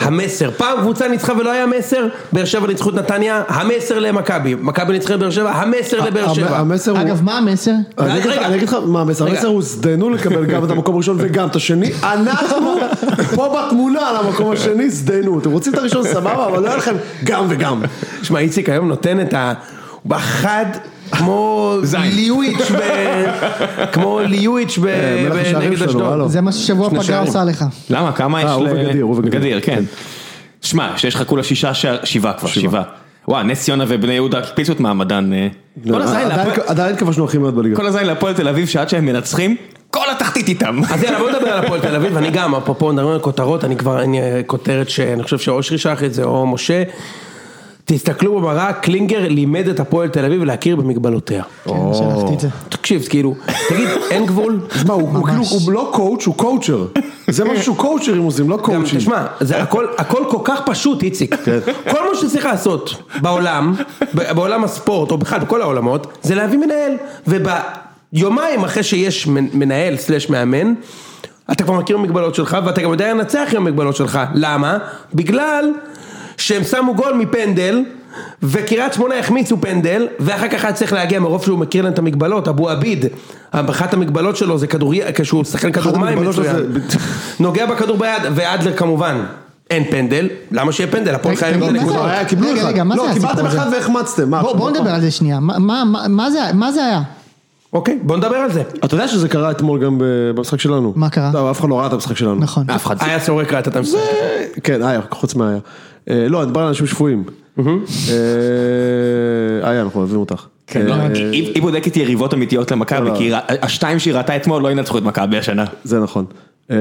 המסר, פעם קבוצה ניצחה ולא היה מסר, באר שבע ניצחו את נתניה, המסר למכבי, מכבי ניצחה את באר שבע, המסר לבאר שבע. אגב, מה המסר? אני אגיד לך- מה המסר. המסר הוא זדנו לקבל גם את המקום הראשון וגם את השני, אנחנו פה בתמונה על המקום השני זדנו, אתם רוצים את הראשון סבבה, אבל לא היה לכם גם וגם. שמע, איציק היום נותן את ה... בחד כמו ליואיץ' ב... כמו ליואיץ' נגד אשדוד. זה מה ששבוע פגרה. עושה לך. למה? כמה יש אה, הוא וגדיר, הוא וגדיר. גדיר, כן. שמע, שיש לך כולה שישה, שער- שבעה כבר, שבעה. וואו, נס ציונה ובני יהודה הקפיצו את מעמדן. אה. כל הזין עדיין- כבשנו הכי מאוד בליגה. כל הזין להפועל תל אביב, שעד שהם מנצחים, כל התחתית איתם. אז יאללה בוא נדבר על הפועל תל אביב, אני גם, אפרופו מדברים על כותרות, אני כבר, אני אה, כותרת שאני חושב שאושרי שלח את זה, או משה, תסתכלו במראה, קלינגר לימד את הפועל תל אביב להכיר במגבלותיה. כן, שלחתי את זה. תקשיב, כאילו, תגיד, אין גבול? הוא הוא כאילו, הוא לא קואוצ', הוא קואוצ'ר. זה משהו שהוא קואוצ'רים עושים, לא קואוצ'ים. תשמע, זה הכל, הכל כל כך פשוט, איציק. כל מה שצריך לעשות בעולם, בעולם הספורט, או בכלל בכל העולמות, זה להביא מנהל. וביומיים אחרי שיש מנ- מנהל סלש מאמן, אתה כבר מכיר במגבלות שלך, ואתה גם יודע לנצח עם המגבלות שלך. למה? בגלל שהם שמו גול מפנדל, וקריית שמונה החמיצו פנדל, ואחר כך היה צריך להגיע מרוב שהוא מכיר להם את המגבלות, אבו עביד, אחת המגבלות שלו זה כדורי, כשהוא שחקן כדור מים מצוין. זה- נוגע בכדור ביד, ואדלר כמובן, אין פנדל, למה שיהיה פנדל? הפועל חייבים את מה הנקודה. זה? היה, קיבלו רגע, אחד. רגע, מה לא, זה קיבלתם? אחד והחמצתם. מה, בוא עכשיו, בוא נדבר על זה שנייה, מה- מה- מה- מה זה- היה? אוקיי, בוא נדבר על זה. אתה יודע שזה קרה אתמול גם במשחק שלנו. מה קרה? לא, אף אחד לא ראה את המשחק שלנו. נכון. אף אחד. היה סורק ראה את המשחק. כן, היה, חוץ מאיה. אה, לא, אני מדבר על אנשים שפויים. אה, איה, אנחנו אוהבים אותך. כן, לא, אה, היא היא בודקת יריבות אמיתיות למכבי, לא. כי היא ר- השתיים שהיא ראתה אתמול לא ינצחו את מכבי השנה. זה נכון. אה,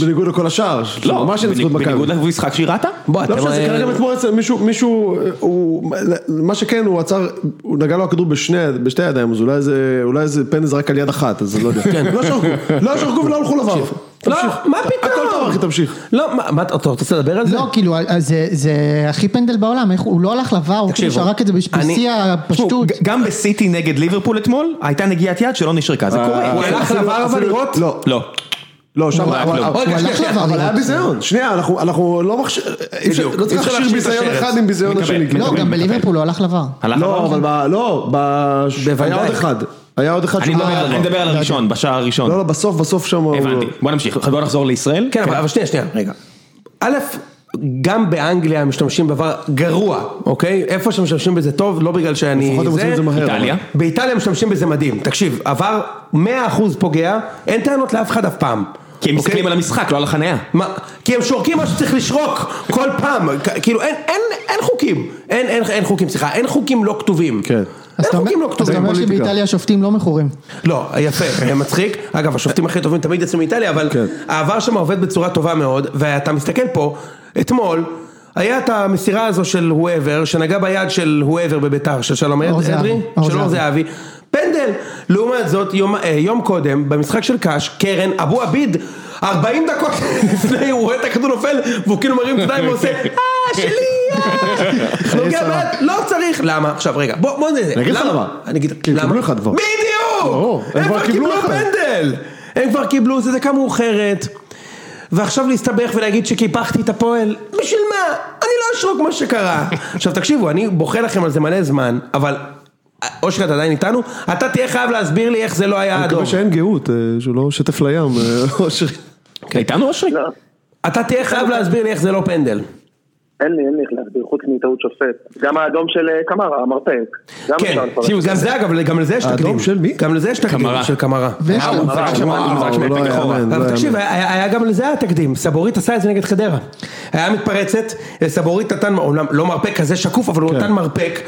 בניגוד לכל השאר, לא. בניגוד למשחק שהיא ראתה? בוא, לא. משנה, זה קרה גם אתמול אצל מישהו, מישהו, אה, הוא, מה שכן, הוא עצר, הוא נגע לו הכדור בשני, בשתי ידיים, אז אולי זה, אולי זה פן זרק על יד אחת, אז לא יודע. לא שרקו, לא שרקו ולא הלכו לבר. לא. מה פתאום? הכל טוב אחי, תמשיך. לא, מה, אתה רוצה לדבר על זה? לא, כאילו, זה- זה הכי פנדל בעולם, איך הוא לא הלך לבר, הוא כאילו שרק את זה בשיא הפשטות. גם בסיטי נגד ליברפול אתמול, הייתה נגיעת יד שלא נשרקה, זה קורה. הוא הלך לבר אבל לראות? לא, לא. לא, שם, היה אבל- היה. ביזיון, שנייה, אנחנו, אנחנו לא בדיוק. לא צריך להכשיר ביזיון. אחד עם ביזיון השני. מקבל. לא, גם בליברפול הוא הלך לבר. לא? אבל. לא, ב... היה עוד. אחד. היה עוד אחד אני שהוא לא אני. מדבר על הראשון, בשער הראשון. לא, לא, בסוף, בסוף שם... הבנתי. בוא נמשיך, בוא נחזור לישראל. כן, אבל אבל שנייה, שנייה, רגע. א', גם באנגליה משתמשים בדבר גרוע, אוקיי? איפה שמשתמשים בזה טוב, לא בגלל שאני... לפחות הם עושים את זה מהר. איטליה. אבל- באיטליה משתמשים בזה מדהים, תקשיב, עבר 100% פוגע, אין טענות לאף אחד אף פעם. כי הם אוקיי? מסתכלים על המשחק, לא על החניה. מה, כי הם שורקים מה שצריך לשרוק כל פעם, כאילו אין, אין, אין חוקים, אין, אין, אין חוקים, סליחה, אין חוקים לא כתובים. כן. אז אין אתה אומר- חוקים לא אז אתה כתובים. אומר. שבאיטליה השופטים לא מכורים. לא, יפה, מצחיק. אגב, השופטים הכי טובים תמיד יצאו מאיטליה, אבל כן. העבר שם עובד בצורה טובה מאוד, ואתה מסתכל פה, אתמול, היה את המסירה הזו של הואבר, שנגע ביד של הואבר בביתר, של שלום אדרי, של אור זהבי. פנדל. לעומת זאת, יום, אה, יום קודם, במשחק של קאש, קרן, אבו עביד, 40 דקות לפני, הוא רואה את הכדור נופל, והוא כאילו מרים את הידיים ועושה, אה, שלי, אה, נוגע. ביד, לא צריך, למה? עכשיו רגע, בוא, בוא לך למה. אני אגיד, הם קיבלו אחד כבר. בדיוק! הם כבר קיבלו. פנדל! הם כבר קיבלו, זה דקה מאוחרת. ועכשיו להסתבך ולהגיד שקיפחתי את הפועל, בשביל מה? אני לא אשרוק מה שקרה. עכשיו תקשיבו, אני בוכה לכם על זה מלא זמן, אבל... אושרי אתה עדיין איתנו? אתה תהיה חייב להסביר לי איך זה לא היה אני אדום. מקווה שאין גאות, אה, שהוא לא שטף לים, אה, אושרי. אתה איתנו אושרי? לא, אתה תהיה חייב להסביר לי איך זה לא פנדל. אין לי, אין לי איך להסביר, חוץ מטעות שופט. גם האדום של אה, קמרה, המרפק. כן. תקשיבו, גם זה אגב, גם לזה יש האדום תקדים. של מי? גם לזה יש תקדים קמרה. של קמרה. אה, לא לא תקשיב. היה, גם לזה היה תקדים, סבורית עשה את זה נגד חדרה. היה מתפרצת, סבורית נתן, אומנם לא מרפק כזה שקוף, אבל הוא כן. נתן מרפק,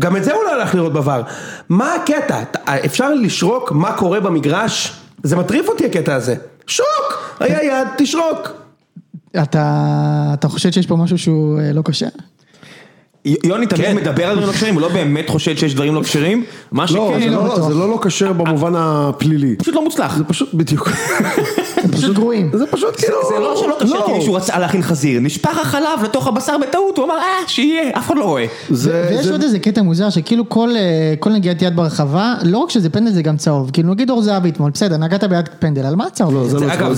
גם את זה הוא לא הלך לראות בVAR. מה הקטע? אפשר לשרוק מה קורה במגרש? זה מטריף אותי הקטע הזה. שרוק! היה יד, תשרוק. אתה אתה חושד שיש פה משהו שהוא אה, לא כשר? יוני תמיד כן. מדבר על דברים לא כשרים, הוא לא באמת חושד שיש דברים לא כשרים, מה לא, שכן, זה לא לא- בטוח. זה לא לא כשר במובן הפלילי. פשוט לא מוצלח. זה פשוט, בדיוק. פשוט גרועים. זה פשוט כאילו... זה לא שלא כשיר כי מישהו רצה להכין חזיר, נשפך החלב לתוך הבשר בטעות, הוא אמר אה, שיהיה, אף אחד לא רואה. ויש זה- עוד איזה קטע מוזר שכאילו כל, אה, כל נגיעת יד ברחבה, לא רק שזה פנדל זה גם צהוב, כאילו נגיד אור זהבי אתמול, בסדר, נגעת ביד פנדל, על מה הצהוב? לא, זה לא צריך- לא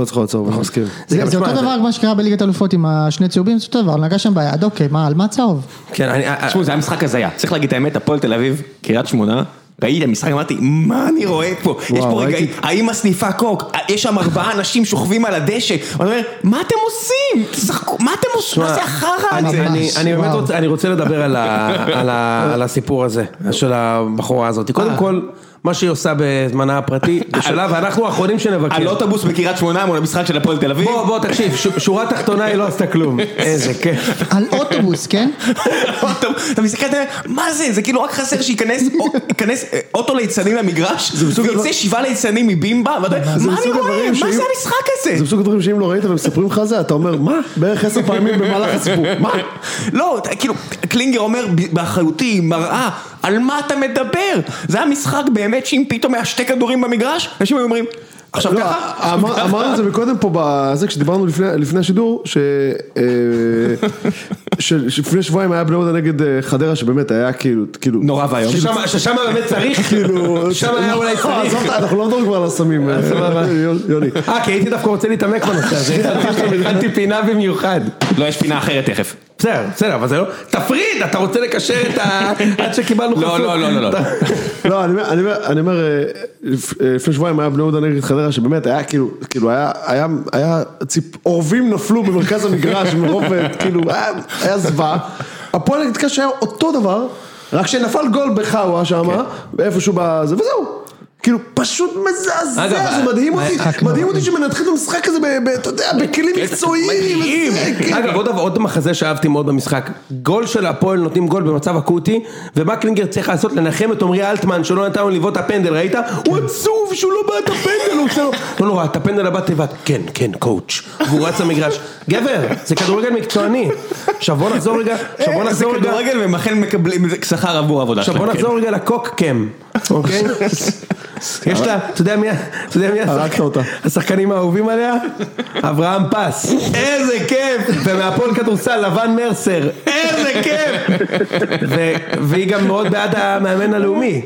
לא צריך לעצור, אני מסכים. זה, אותו זה- דבר מה שקרה בליגת אלופות עם השני צהובים, זה אותו דבר, נגע שם ביד, אוקיי, מה, על מה צהוב? כן, אני... תשמעו, זה היה משחק הזיה, צריך להגיד את האמת, הפועל תל אביב, קריית שמונה, ראיתי את המשחק, אמרתי, מה אני רואה פה? יש פה ראיתי. רגעים, האמא סניפה קוק, יש שם ארבעה אנשים שוכבים על הדשא, ואני אומר, מה אתם עושים? תשחקו, מה אתם עושים? מה זה החרא אני, הזה? אני, אני באמת. רוצה, אני רוצה לדבר על, ה, על, ה, על הסיפור הזה, של הבחורה הזאת. קודם כל, מה שהיא עושה בזמנה הפרטי, בשלב, ואנחנו האחרונים שנבקר. על אוטובוס בקריית שמונה מול המשחק של הפועל תל אביב? בוא, בוא, תקשיב, שורה תחתונה היא לא עשתה כלום. איזה כיף. על אוטובוס, כן? אתה מסתכל, מה זה? זה כאילו רק חסר שייכנס או- ייכנס, אוטו ליצנים למגרש, ויצא שבעה ליצנים מבימבה, מה אני רואה? מה זה המשחק הזה? זה מסוג הדברים שאם לא ראית ומספרים לך זה, אתה אומר, מה? בערך עשר פעמים במהלך הסיפור. מה? לא, כאילו, קלינגר אומר באחריותי, מראה, על מה אתה מדבר? זה היה משחק באמת שאם פתאום היה שתי כדורים במגרש, אנשים היו אומרים, עכשיו לא, ככה? אמר- אמרנו את זה מקודם פה כשדיברנו לפני לפני השידור, ש- אה, ש- שלפני שבועיים היה בני יהודה נגד אה, חדרה, שבאמת היה כאילו, כאילו, נורא ואיום. ששם- ששם באמת צריך, כאילו, שם היה אולי לא, צריך. אנחנו לא מדברים כבר על הסמים, אה, יוני. אה, כי הייתי דווקא רוצה להתעמק בנושא הזה, הכנתי פינה במיוחד. לא, יש פינה אחרת תכף. בסדר, בסדר, אבל זה לא... תפריד, אתה רוצה לקשר את ה... עד שקיבלנו לא, חסות. לא, לא, לא, לא. לא, אני אומר, אה, אה, לפני שבועיים היה בני יהודה נגד חדרה, שבאמת היה כאילו, כאילו היה, היה, היה, ציפ, אורבים נפלו במרכז המגרש מרוב, אה, כאילו, היה, זוועה. הפועל היה אותו דבר, רק שנפל גול בחאווה שמה, איפשהו בזה, וזהו. כאילו, פשוט מזעזע, אגב, זה מדהים אותי, משחק מדהים נורא. אותי שמנתחים את המשחק הזה, ב- ב- אתה יודע, בכלים מקצועיים, מדהים. וזה, כן. אגב, עוד, מחזה שאהבתי מאוד במשחק, גול של הפועל נותנים גול במצב אקוטי, ומה קלינגר צריך לעשות? לנחם את עמרי אלטמן שלא נתן לו לבעוט את הפנדל, ראית? הוא עצוב שהוא לא בעט את הפנדל, הוא עושה לו, לא נורא, את הפנדל הבא תבעט, כן, כן, קואוץ', והוא רץ למגרש, גבר, זה כדורגל מקצועני, עכשיו בוא נחזור רגע, עכשיו בוא זה נחזור רגע, כדורגל והם אכן מקבלים שכר עבור העבודה עכשיו שלהם. בוא כן. נחזור רגע לקוק קאם, אוקיי? יש לה, אתה יודע מי, ה- אתה יודע מי הרגת אותה. השחקנים האהובים עליה? אברהם פס, איזה כיף! ומהפועל כדורסל לבן מרסר, איזה כיף! והיא גם מאוד בעד המאמן הלאומי.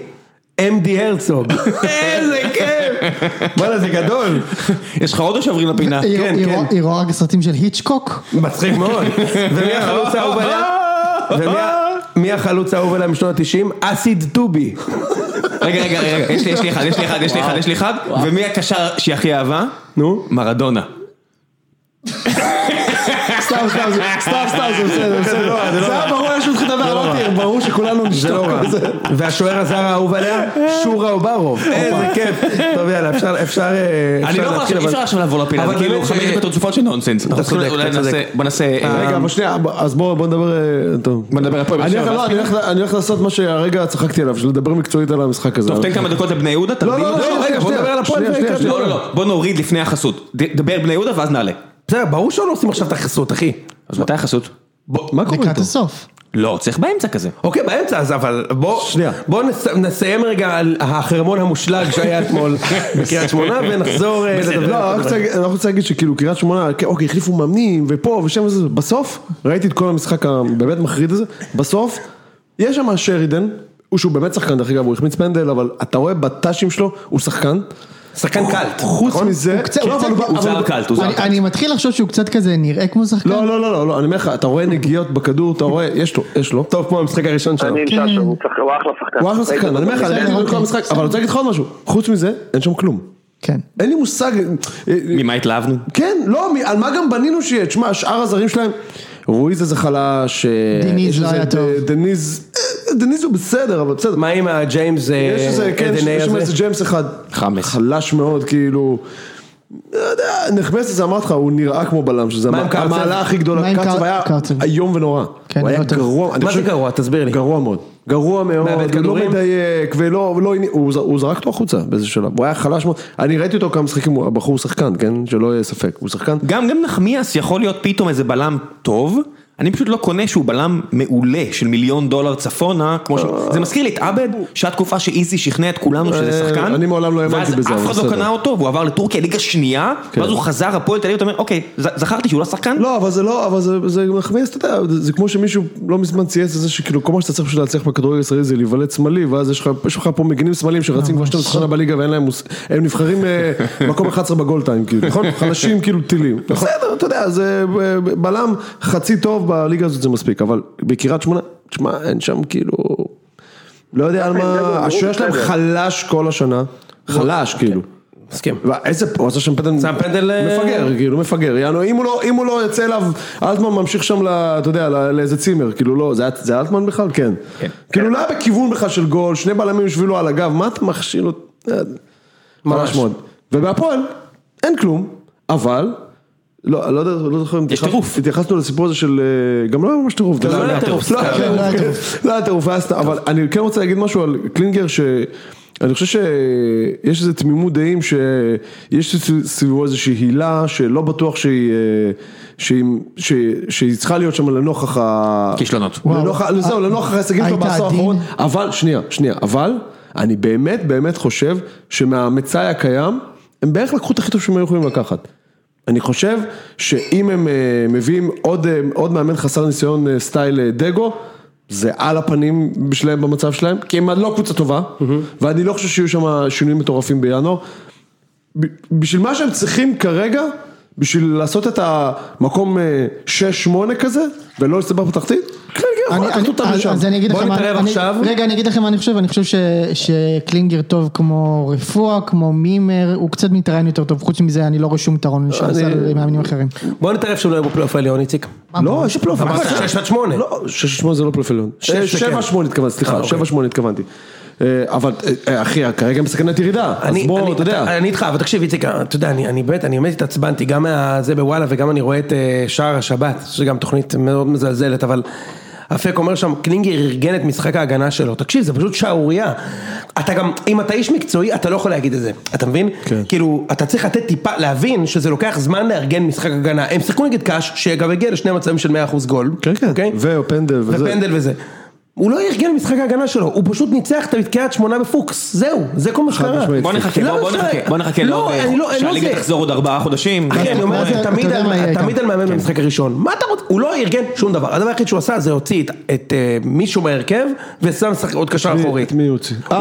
אמדי הרצוג, איזה כיף! וואלה זה גדול, יש לך עוד או שעוברים לפינה? היא- כן, היא כן. רואה- היא רואה רק סרטים של היצ'קוק? מצחיק מאוד. ומי החלוץ האהוב עליה? מי החלוץ האהוב עליה משנות ה-90? אסיד טובי. רגע, רגע, רגע, יש לי, יש לי אחד, יש לי אחד, יש לי אחד, יש לי אחד, ומי הקשר שהיא הכי אהבה? נו? מרדונה. סתם, סתם, זה- סתם, סתם, זה בסדר, בסדר. זה היה ברור, יש לך לדבר, אמרתי, ברור שכולנו נשתוק. לא. זה- והשוער הזר האהוב עליה, שורה אוברוב. איזה כיף. טוב יאללה, אפשר, אפשר, אה, אני לא יכול אי אפשר עכשיו לעבור לפינה, אבל זה כאילו באמת חמש דקות רצופות של נונסנס. צריכים צודק, אתה צודק. בוא נעשה, אה, רגע, אבל שנייה, אז בואו בוא נדבר, אה, טוב. בוא נדבר הפועל באר אני הולך- לא, לעשות מה שהרגע צחקתי עליו, של לדבר מקצועית על המשחק הזה. טוב, תן כמה דקות לבני יהודה, לא, לא. לא, רגע, בוא נדבר על הפועל לא, לא, לא, בוא נוריד לפני החסות. דבר בני יהודה ואז נעלה. בסדר, ברור שלא עושים עכשיו את החסות, אחי. אז מתי החסות? מה קורה לקראת איתו? הסוף. לא, צריך באמצע כזה. אוקיי, באמצע אז, אבל בוא, שנייה. בוא נס, נסיים רגע על החרמון המושלג שהיה אתמול בקריית שמונה ונחזור אה, לדבר. לא, אני רוצה להגיד- אני רוצה להגיד שכאילו קריית שמונה, כן, אוקיי, החליפו מאמנים ופה ושם וזה, בסוף, ראיתי את כל המשחק הבאמת מחריד הזה, בסוף, יש שם שרידן, הוא שהוא באמת שחקן דרך אגב, הוא החמיץ פנדל, אבל אתה רואה בטאשים שלו, הוא שחקן. שחקן קלט. חוץ נכון? מזה, הוא לא, זר קלט, הוא זר אני- קלט. אני מתחיל לחשוב שהוא קצת כזה נראה כמו שחקן. לא, לא, לא, לא, לא, אני אומר לך, אתה רואה נגיעות בכדור, אתה רואה, יש לו, יש לו. טוב, כמו המשחק הראשון שלו. אני עם ששו, הוא אחלה שחקן. הוא אחלה שחקן, אני אומר לך, אני רואה את כל אוקיי. המשחק, אבל אני רוצה להגיד לך עוד משהו, חוץ מזה, אין שם כלום. כן. אין לי מושג, אה, ממה התלהבנו? כן, לא, על מה גם בנינו שיהיה, תשמע, שאר הזרים שלהם, רואיז איזה חלש, אה, דניז לא היה טוב. דניז, אה, דניז הוא בסדר, אבל בסדר. מה עם הג'יימס אה, יש איזה, כן, יש שם איזה? ג'יימס אחד, חמאס. חלש מאוד, כאילו, לא יודע, נחמס לזה, אמרתי לך, הוא נראה כמו בלם, שזה? המעלה הכי גדולה, קרצב קר- היה? איום ונורא, כן, הוא היה לא. גרוע, אני מה זה גרוע? תסביר לי. גרוע מאוד, גרוע מאוד, לא? מדייק, ולא, ולא, הוא, הוא זרק אותו החוצה באיזה שלב, הוא היה חלש מאוד, אני ראיתי אותו כמה משחקים, הבחור שחקן, כן, שלא יהיה ספק, הוא שחקן, גם גם נחמיאס יכול להיות פתאום איזה בלם טוב, אני פשוט לא קונה שהוא בלם מעולה של מיליון דולר צפונה, כמו ש... זה מזכיר לי את עבד, שהיה תקופה שאיזי שכנע את כולנו שזה אה, שחקן, אני מעולם לא האמנתי בזה, ואז אף אחד לא. קנה אותו, והוא עבר לטורקיה, ליגה שנייה, ואז הוא חזר הפועל תל אביב, אתה אומר, אוקיי, זכרתי שהוא לא שחקן? לא, אבל זה לא, אבל זה, זה מכניס, אתה יודע, זה, כמו שמישהו לא מזמן צייץ את זה שכאילו כל מה שאתה צריך בשביל להצליח בכדורגל הישראלי זה להיוולד שמאלי, ואז יש לך, פה מגינים שמאליים שרצים כבר 12 שנה בליגה ואין להם, מוס- הם נבחרים אה, מקום 11 בגולטיים, כאילו, נכון? חלשים כאילו טילים. בסדר, אתה יודע, זה אה, בלם חצי טוב בליגה הזאת זה מספיק, אבל בקריית שמונה, תשמע, אין שם כאילו, לא יודע על מה, השוער שלהם חלש כל השנה, חלש כאילו. מסכים. ואיזה, הוא עשה שם פנדל, שם פנדל, אה, מפגר, כאילו מפגר, יענו, אם הוא לא, אם הוא לא יוצא אליו, אלטמן ממשיך שם, ל- אתה יודע, לאיזה צימר, כאילו לא, זה אלטמן בכלל? כן. כאילו לא היה בכיוון בכלל של גול, שני בלמים יושבים לו על הגב, מה אתה מכשיל אותו? אה, ממש מאוד. ובהפועל, אין כלום, אבל, לא, לא יודע, לא זוכר אם יש התייחס- טירוף. התייחסנו לסיפור הזה של, אה, גם לא היה ממש טירוף, לא היה טירוף, לא היה כן, לא היה טירוף, לא היה טירוף, אבל אני כן רוצה להגיד משהו על קלינגר, שאני חושב שיש איזה תמימות דעים שיש סביבו איזושהי הילה שלא בטוח שהיא, אה, שהיא, שהיא, שהיא צריכה להיות שם לנוכח ה... כישלונות. זהו, לנוכח ההישגים שלו בעשור. האחרון, אבל, שנייה, שנייה, אבל אני באמת באמת חושב שמהמצאי הקיים, הם בערך לקחו את הכי טוב שהם היו יכולים לקחת. אני חושב שאם הם אה, מביאים עוד, אה, עוד מאמן חסר ניסיון אה, סטייל דגו, זה על הפנים בשבילם במצב שלהם, כי הם לא קבוצה טובה, ואני לא חושב שיהיו שם שינויים מטורפים בינואר. בשביל מה שהם צריכים כרגע, בשביל לעשות את המקום אה, 6-8 כזה, ולא להסתבך בתחתית, קלינגר אני- אני- אותם אז- לשם. אז אני אגיד בוא לכם, מה- נתערב אני- עכשיו. רגע אני אגיד לכם מה אני חושב, אני חושב ש- שקלינגר טוב כמו רפואה, כמו מימר, הוא קצת מתראיין יותר טוב, חוץ מזה אני לא רואה שום יתרון שעשה למאמנים אחרים. בוא נתערב שהוא לא יהיה בפלייאוף העליון, איציק. לא, יש פלייאוף. אמרת? שש עד שמונה. לא, שש עד שמונה זה לא פלייאוף עליון. שש אה, זה שבע כן. עד שמונה התכוונתי, אה, סליחה, אוקיי. שבע עד שמונה התכוונתי. אה, אבל אה, אחי, כרגע הם בסכנת ירידה, אז אני, בוא, אני, אתה יודע. אני איתך, אבל תקשיב איציק, אתה יודע, אני, אני באמת, אני באמת התעצבנתי, גם מהזה בוואלה וגם אני רואה את שער השבת, שזה גם תוכנית מאוד מזלזלת, אבל אפק אומר שם, קלינגר ארגן את משחק ההגנה שלו, תקשיב, זה פשוט שערורייה. אתה גם, אם אתה איש מקצועי, אתה לא יכול להגיד את זה, אתה מבין? כן. כאילו, אתה צריך לתת טיפה, להבין שזה לוקח זמן לארגן משחק הגנה. הם שיחקו נגד קאש, שאגב הגיע לשני מצבים של 100% גול. כן, כן, אוקיי? ופנדל וזה. ופנדל וזה. הוא לא ארגן משחק ההגנה שלו, הוא פשוט ניצח את קריית שמונה בפוקס, זהו, זה כל מה שקרה. בוא נחכה, לא, בוא- זה- נחכה, בוא נחכה לא, לעוד, לא- לא שהליגה זה. תחזור עוד ארבעה חודשים. אחי, אני אומר, זה- תמיד על- מאמן במשחק הראשון. מה אתה רוצה? הוא לא ארגן שום דבר. הדבר היחיד שהוא עשה זה הוציא את- אה, מישהו מהרכב ושם שחק- עוד קשר אחורי. את מי הוא הוציא? אה,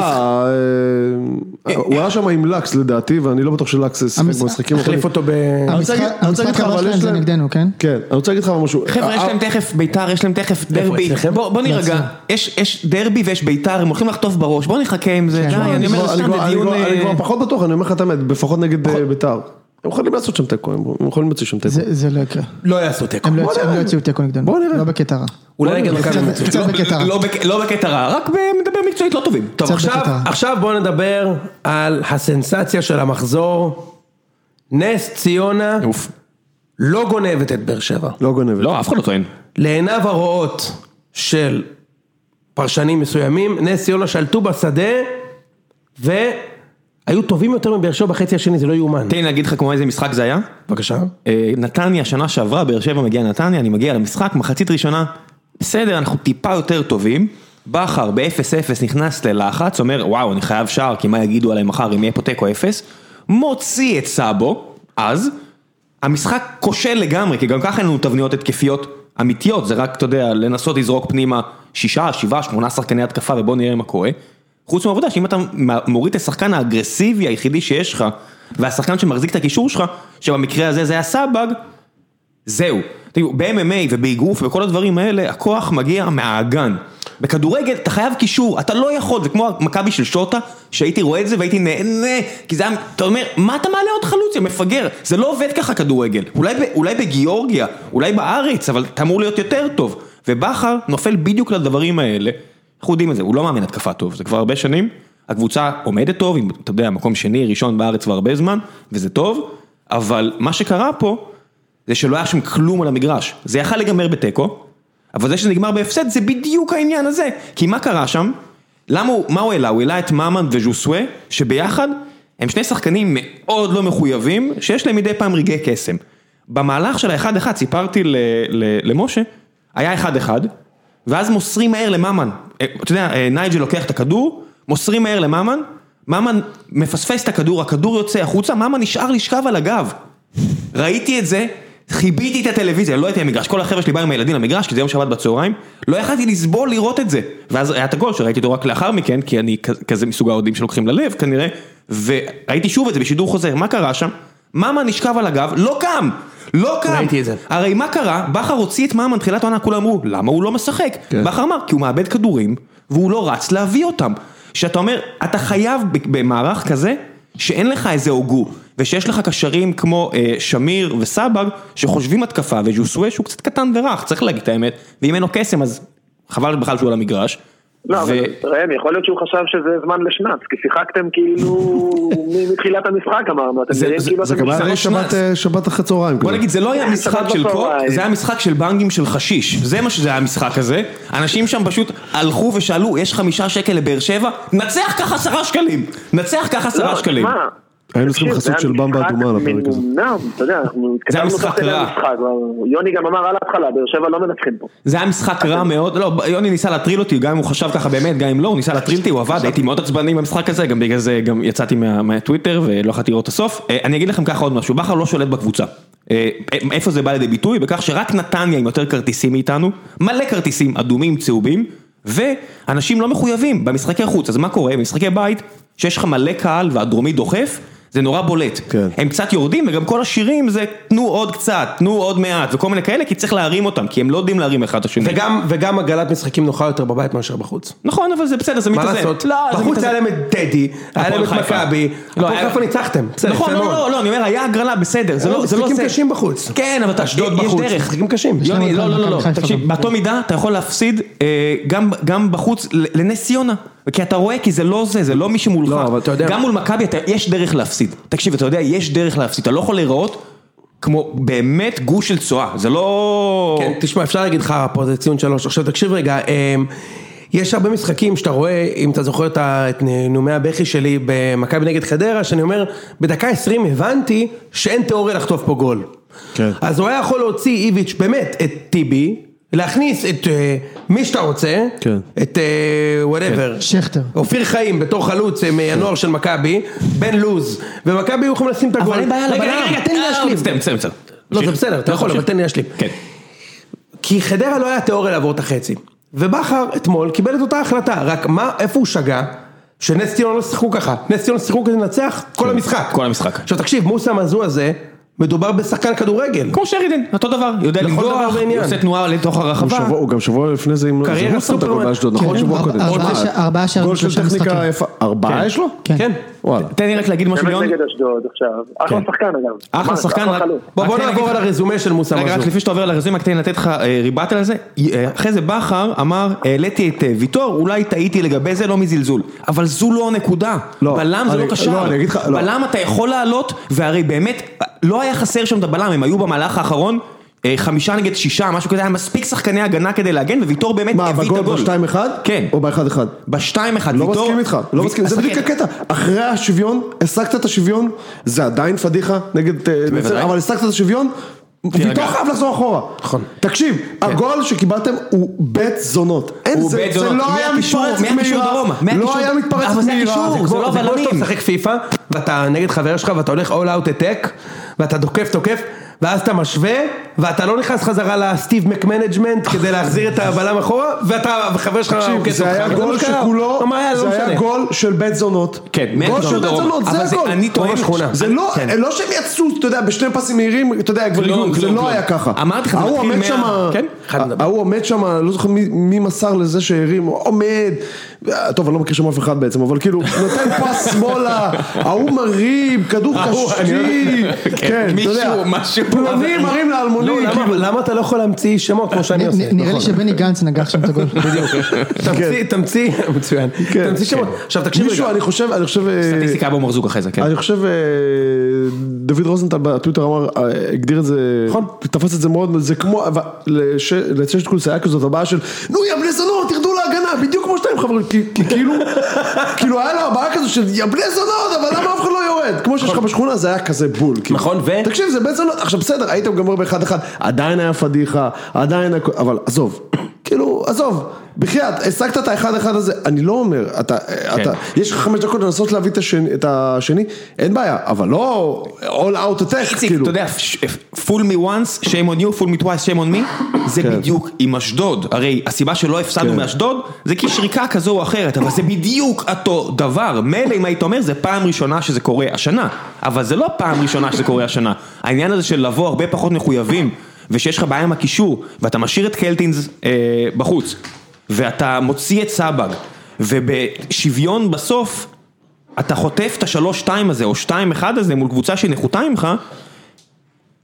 אה, הוא היה שם עם לקס לדעתי, ואני לא בטוח שלקס שיחק במשחקים החליף אותו ב... אני רוצה להגיד- המשחק הבא שלהם זה נגדנו, כן? כן, אני רוצה להגיד לך משהו. חבר'ה, יש להם תכף ביתר, יש להם תכף דרבי. בוא נירגע. יש יש דרבי ויש ביתר, הם הולכים לחטוף בראש. בוא נחכה עם זה. כן. די, אני אני אומר, אני סתם לדיון... כבר- אני אה, כבר פחות בטוח, אני אומר לך את האמת, לפחות נגד אה, ביתר. הם יכולים לעשות שם תיקו, הם יכולים להוציא שם תיקו. זה זה לא יקרה. לא יעשו תיקו. הם לא יוציאו-. לא יוציאו תיקו נגדנו. בוא נראה. לא בקטע רע. אולי נגד מכבי. קצת בקטע רע. לא לא בקטע רע, רק ב- מדבר מקצועית לא טובים. טוב עכשיו, בואו נדבר על הסנסציה של המחזור. נס ציונה. לא גונבת את באר שבע. לא גונבת. לא, אף אחד לא טוען. לעיניו הרואות של פרשנים מסוימים, נס ציונה שלטו בשדה והיו טובים יותר מבאר שבע בחצי השני, זה לא יאומן. תן לי להגיד לך כמו איזה משחק זה היה. בבקשה. אה, נתניה שנה שעברה, באר שבע מגיע נתניה, אני מגיע למשחק, מחצית ראשונה, בסדר, אנחנו טיפה יותר טובים, בכר ב-0-0 נכנס ללחץ, אומר וואו אני חייב שער כי מה יגידו עליי מחר אם יהיה פה תיקו 0, מוציא את סאבו, אז, המשחק כושל לגמרי, כי גם ככה אין לנו תבניות התקפיות אמיתיות, זה רק, אתה יודע, לנסות לזרוק פנימה שישה, שבעה, שמונה שחקני התקפה ובוא נראה מה קורה. חוץ מהעובדה שאם אתה מוריד את השחקן האגרסיבי היחידי שיש לך, והשחקן שמחזיק את הקישור שלך, שבמקרה הזה זה היה סבג, זהו. תראו, ב-MMA ובאגרוף וכל הדברים האלה, הכוח מגיע מהאגן. בכדורגל אתה חייב קישור, אתה לא יכול, זה כמו המכבי של שוטה, שהייתי רואה את זה והייתי נהנה, כי זה היה, אתה אומר, מה אתה מעלה עוד חלוץ, יא מפגר? זה לא עובד ככה כדורגל. אולי, אולי בגיאורגיה, אולי בארץ, אבל אתה אמור להיות יותר טוב. ובכר נופל בדיוק לדברים האלה. אנחנו יודעים את זה, הוא לא מאמן התקפה טוב, זה כבר הרבה שנים. הקבוצה עומדת טוב, עם, אתה יודע, מקום שני, ראשון בארץ כבר הרבה זמן, וזה טוב, אבל מה שקרה פה, זה שלא היה שם כלום על המגרש. זה יכל להיגמר בתיקו, אבל זה שזה נגמר בהפסד זה בדיוק העניין הזה. כי מה קרה שם? למה הוא, מה הוא העלה? הוא העלה את ממן וז'וסווה, שביחד הם שני שחקנים מאוד לא מחויבים, שיש להם מדי פעם רגעי קסם. במהלך של האחד אחד סיפרתי ל, ל, למשה, היה אחד אחד, ואז מוסרים מהר לממן. אה, אתה יודע, אה, נייג'ל לוקח את הכדור, מוסרים מהר לממן, ממן מפספס את הכדור, הכדור יוצא החוצה, ממן נשאר לשכב על הגב. ראיתי את זה, חיביתי את הטלוויזיה, לא הייתי במגרש, כל החבר'ה שלי באו עם הילדים למגרש, כי זה יום שבת בצהריים, לא יכלתי לסבול לראות את זה. ואז היה את הגול שראיתי אותו רק לאחר מכן, כי אני כזה מסוג האוהדים שלוקחים ללב כנראה, וראיתי שוב את זה בשידור חוזר, מה קרה שם? ממן נשכב על הגב, לא קם! לא קם! ראיתי את זה. הרי מה קרה? בכר הוציא את ממן תחילת העונה, כולם אמרו, למה הוא לא משחק? כן. בכר אמר, כי הוא מאבד כדורים, והוא לא רץ להביא אותם. שאתה אומר, אתה חייב במערך כזה, שאין לך איזה הוגו, ושיש לך קשרים כמו אה, שמיר וסבג, שחושבים התקפה, וז'וסווה שהוא קצת קטן ורך, צריך להגיד את האמת, ואם אין לו קסם אז חבל בכלל שהוא על המגרש. לא, אבל ראם, יכול להיות שהוא חשב שזה זמן לשנץ, כי שיחקתם כאילו מ- מתחילת המשחק אמרנו, אתם זה- נראים זה- כאילו זה אתם... לא שבת, שנץ. אה, שבת אחרי צהריים. בוא. נגיד, זה לא היה משחק של בצהריים. זה היה משחק של בנגים של חשיש, זה מה שזה היה המשחק הזה. אנשים שם פשוט הלכו ושאלו, יש חמישה שקל לבאר שבע? נצח ככה עשרה שקלים! נצח ככה עשרה לא, שקלים. היינו צריכים חסות של במבה אדומה על הפרק הזה. מנומנם, אתה יודע, אנחנו זה היה משחק רע. יוני גם אמר על ההתחלה, באר שבע לא מנצחים פה. זה היה משחק רע מאוד, לא, יוני ניסה להטריל אותי, גם אם הוא חשב ככה באמת, גם אם לא, הוא ניסה להטריל אותי, הוא עבד, הייתי מאוד עצבני במשחק הזה, גם בגלל זה גם יצאתי מה- מהטוויטר ולא יכולתי לראות את הסוף. אה, אני אגיד לכם ככה עוד משהו, בכר לא שולט בקבוצה. אה, איפה זה בא לידי ביטוי? בכך שרק נתניה עם יותר כרטיסים מאיתנו, מלא כרטיסים אדומים, צהובים, ואנשים לא מחויבים במשחקי חוץ, אז מה קורה? במשחקי בית, שיש לך מלא קהל והדרומי דוחף, זה נורא בולט. כן. הם קצת יורדים, וגם כל השירים זה תנו עוד קצת, תנו עוד מעט, וכל מיני כאלה, כי צריך להרים אותם, כי הם לא יודעים להרים אחד את השני. וגם, וגם הגלת משחקים נוחה יותר בבית מאשר בחוץ. נכון, אבל זה בסדר, זה מה מתאזן. לעשות? לא, בחוץ. היה להם את טדי, היה להם את. מכבי, לא, הפועל חיפה ניצחתם. בסדר, נכון, לא. לא, לא, אני אומר, היה הגרלה, בסדר, זה לא זה. לא משחקים. קשים בחוץ. כן, אבל יש דרך. משחקים קשים. יוני, לא, לא, לא, לא, תקשיב. באותו מידה אתה יכול להפסיד אה, גם- בחוץ לנס ציונה. כי אתה רואה, כי זה לא זה, זה לא מי שמולך. לא, אבל אתה יודע- גם מול מכבי, אתה- יש דרך להפסיד. תקשיב, אתה יודע, יש דרך להפסיד, אתה לא יכול להיראות כמו באמת גוש של צואה, זה לא... כן, תשמע, אפשר להגיד לך פה זה ציון שלוש. עכשיו תקשיב רגע, אמ, יש הרבה משחקים שאתה רואה, אם אתה זוכר את ה- את נאומי הבכי שלי במכבי נגד חדרה, שאני אומר, בדקה 20 הבנתי שאין תיאוריה לחטוף פה גול. כן. אז הוא היה יכול להוציא איביץ' באמת את טיבי, להכניס את אה, מי שאתה רוצה, כן. את whatever. שכטר. אופיר חיים בתור חלוץ אה, מהנוער של מכבי, בן לוז, ומכבי היו יכולים לשים את הגול. אבל אין בעיה רגע, לבלם. רגע, רגע, תן לי אה, להשלים. בסדר, בסדר, בסדר. לא, זה בסדר, אתה יכול, אבל תן לי להשלים. כן. כי חדרה לא היה תיאוריה לעבור את החצי. ובכר אתמול קיבל את אותה החלטה, רק מה, איפה הוא שגה? שנס ציונה לא שיחקו ככה, נס ציונה שיחקו כדי לנצח כל המשחק. כל המשחק. עכשיו תקשיב, מוסא מזו הזה, מדובר בשחקן כדורגל. כמו שרידן, אותו דבר, יודע לכל דבר לנגוח, עושה תנועה לתוך הרחבה. שבוע- הוא גם שבוע לפני זה, אם לא- קריירה זה הוא שם את הגול. באשדוד, כן, נכון? שבוע ארבע- קודם. ארבעה שערים גול של טכניקה. יפה. ארבעה יש לו? כן. כן. וואלה. תן לי רק להגיד משהו. נגד אשדוד עכשיו. אחלה כן. שחקן אגב. אחלה שחקן. בוא נעבור על הרזומה של מוסא רגע, רק מזור. לפני שאתה עובר לרזומה, רק תן לי לתת לך אה, ריבט על זה. אה, אחרי זה בכר אמר, העליתי את אה, ויטור, אולי טעיתי לגבי זה, לא מזלזול. אבל זו לא הנקודה. לא, בלם זה לא קשר. לא, לא. בלם אתה יכול לעלות, והרי באמת, לא היה חסר שם את הבלם, הם היו במהלך האחרון. אה, חמישה נגד שישה, משהו כזה, היה מספיק שחקני הגנה כדי להגן, וויטור באמת מה, הביא את בגול הגול. בשתיים אחד? כן. או באחד אחד? בשתיים אחד, לא ויטור... מסכים איתך, לא מסכים, זה בדיוק הקטע, אחרי השוויון, השגת את השוויון, זה עדיין פדיחה נגד אה, אבל השגת את השוויון, ויטור. חייב לחזור אחורה. נכון. תקשיב, הגול שקיבלתם הוא בית זונות. אין זה, בית זה זונות. לא היה מתפרצת דרומה, מהירה, לא היה מתפרצת זה מהירה. הקישור, זה כמו- לא זה כמו בלמים. שאתה משחק פיפא, ואתה נגד חבר שלך ואתה הולך all out attack, ואתה תוקף תוקף, ואז אתה משווה, ואתה לא נכנס חזרה ל team management כדי להחזיר את הבלם אחורה, ואתה, וחבר שלך תקשיב, זה. היה גול. שכולו, לא, לא זה היה. גול של בית זונות. כן, גול של בית. זונות, זה זה- הגול. אני טוען- בשכונה. זה לא, כן. לא שהם יצאו, אתה יודע, בשני פסים מהירים, אתה יודע, כבר זה לא. היה ככה. אמרתי לך, זה מתחיל מה- כן. ההוא עומד שם, לא זוכר מי מסר לזה שהרים, עומד, טוב, אני לא מכיר שם אף אחד בעצם, אבל כאילו, נותן פס שמאלה, ההוא מרים, כדור ההוא, אני קשיב, כן, אתה יודע, מישהו. פלוני מרים לאלמוני, לא, למה- כאילו, למה אתה לא יכול להמציא שמות כמו שאני עושה? נראה לי נכון. שבני גנץ נגח שם את הגול. תמציא, תמציא, מצוין, כן, תמציא שמות. עכשיו תקשיב מישהו, רגע, אני חושב, אני חושב, אה, סטטיסטיקה בו מרזוק אחרי זה, כן. אני חושב, אה, דוד רוזנטל בטוויטר אמר, אה, הגדיר את זה, נכון. תפס את זה מאוד, זה כמו, אבל לש- לצ'שת קולס היה כזאת הבעיה של, נו יא בני זונות, תרדו להגנה, בדיוק כמו שאתם חברים, כי כאילו, כאילו היה לו הבעיה כזו של יא בני זונות, אבל למה אף אחד לא יורד? כמו שיש לך בשכונה, זה היה כזה בול. כאילו. נכון, ו- תקשיב, זה בן זונות, עכשיו בסדר, הייתם גמר באחד אחד, עדיין היה פדיחה, עדיין, הכל- אבל עזוב, כאילו, עזוב. בחייאת, השגת את האחד אחד הזה, אני לא אומר, אתה, אתה, יש לך חמש דקות לנסות להביא את השני, את השני, אין בעיה, אבל לא all out attack, איציק, כאילו. אתה יודע, full me once, shame on you, full me twice, shame on me, זה כן. בדיוק עם אשדוד, הרי הסיבה שלא הפסדנו כן. מאשדוד, זה כי שריקה כזו או אחרת, אבל זה בדיוק אותו דבר, מילא אם היית אומר זה פעם ראשונה שזה קורה השנה, אבל זה לא פעם ראשונה שזה קורה השנה, העניין הזה של לבוא הרבה פחות מחויבים, ושיש לך בעיה עם הקישור, ואתה משאיר את קלטינס אה, בחוץ, ואתה מוציא את סבג, ובשוויון בסוף, אתה חוטף את השלוש-שתיים הזה, או שתיים-אחד הזה מול קבוצה שהיא נחותה ממך,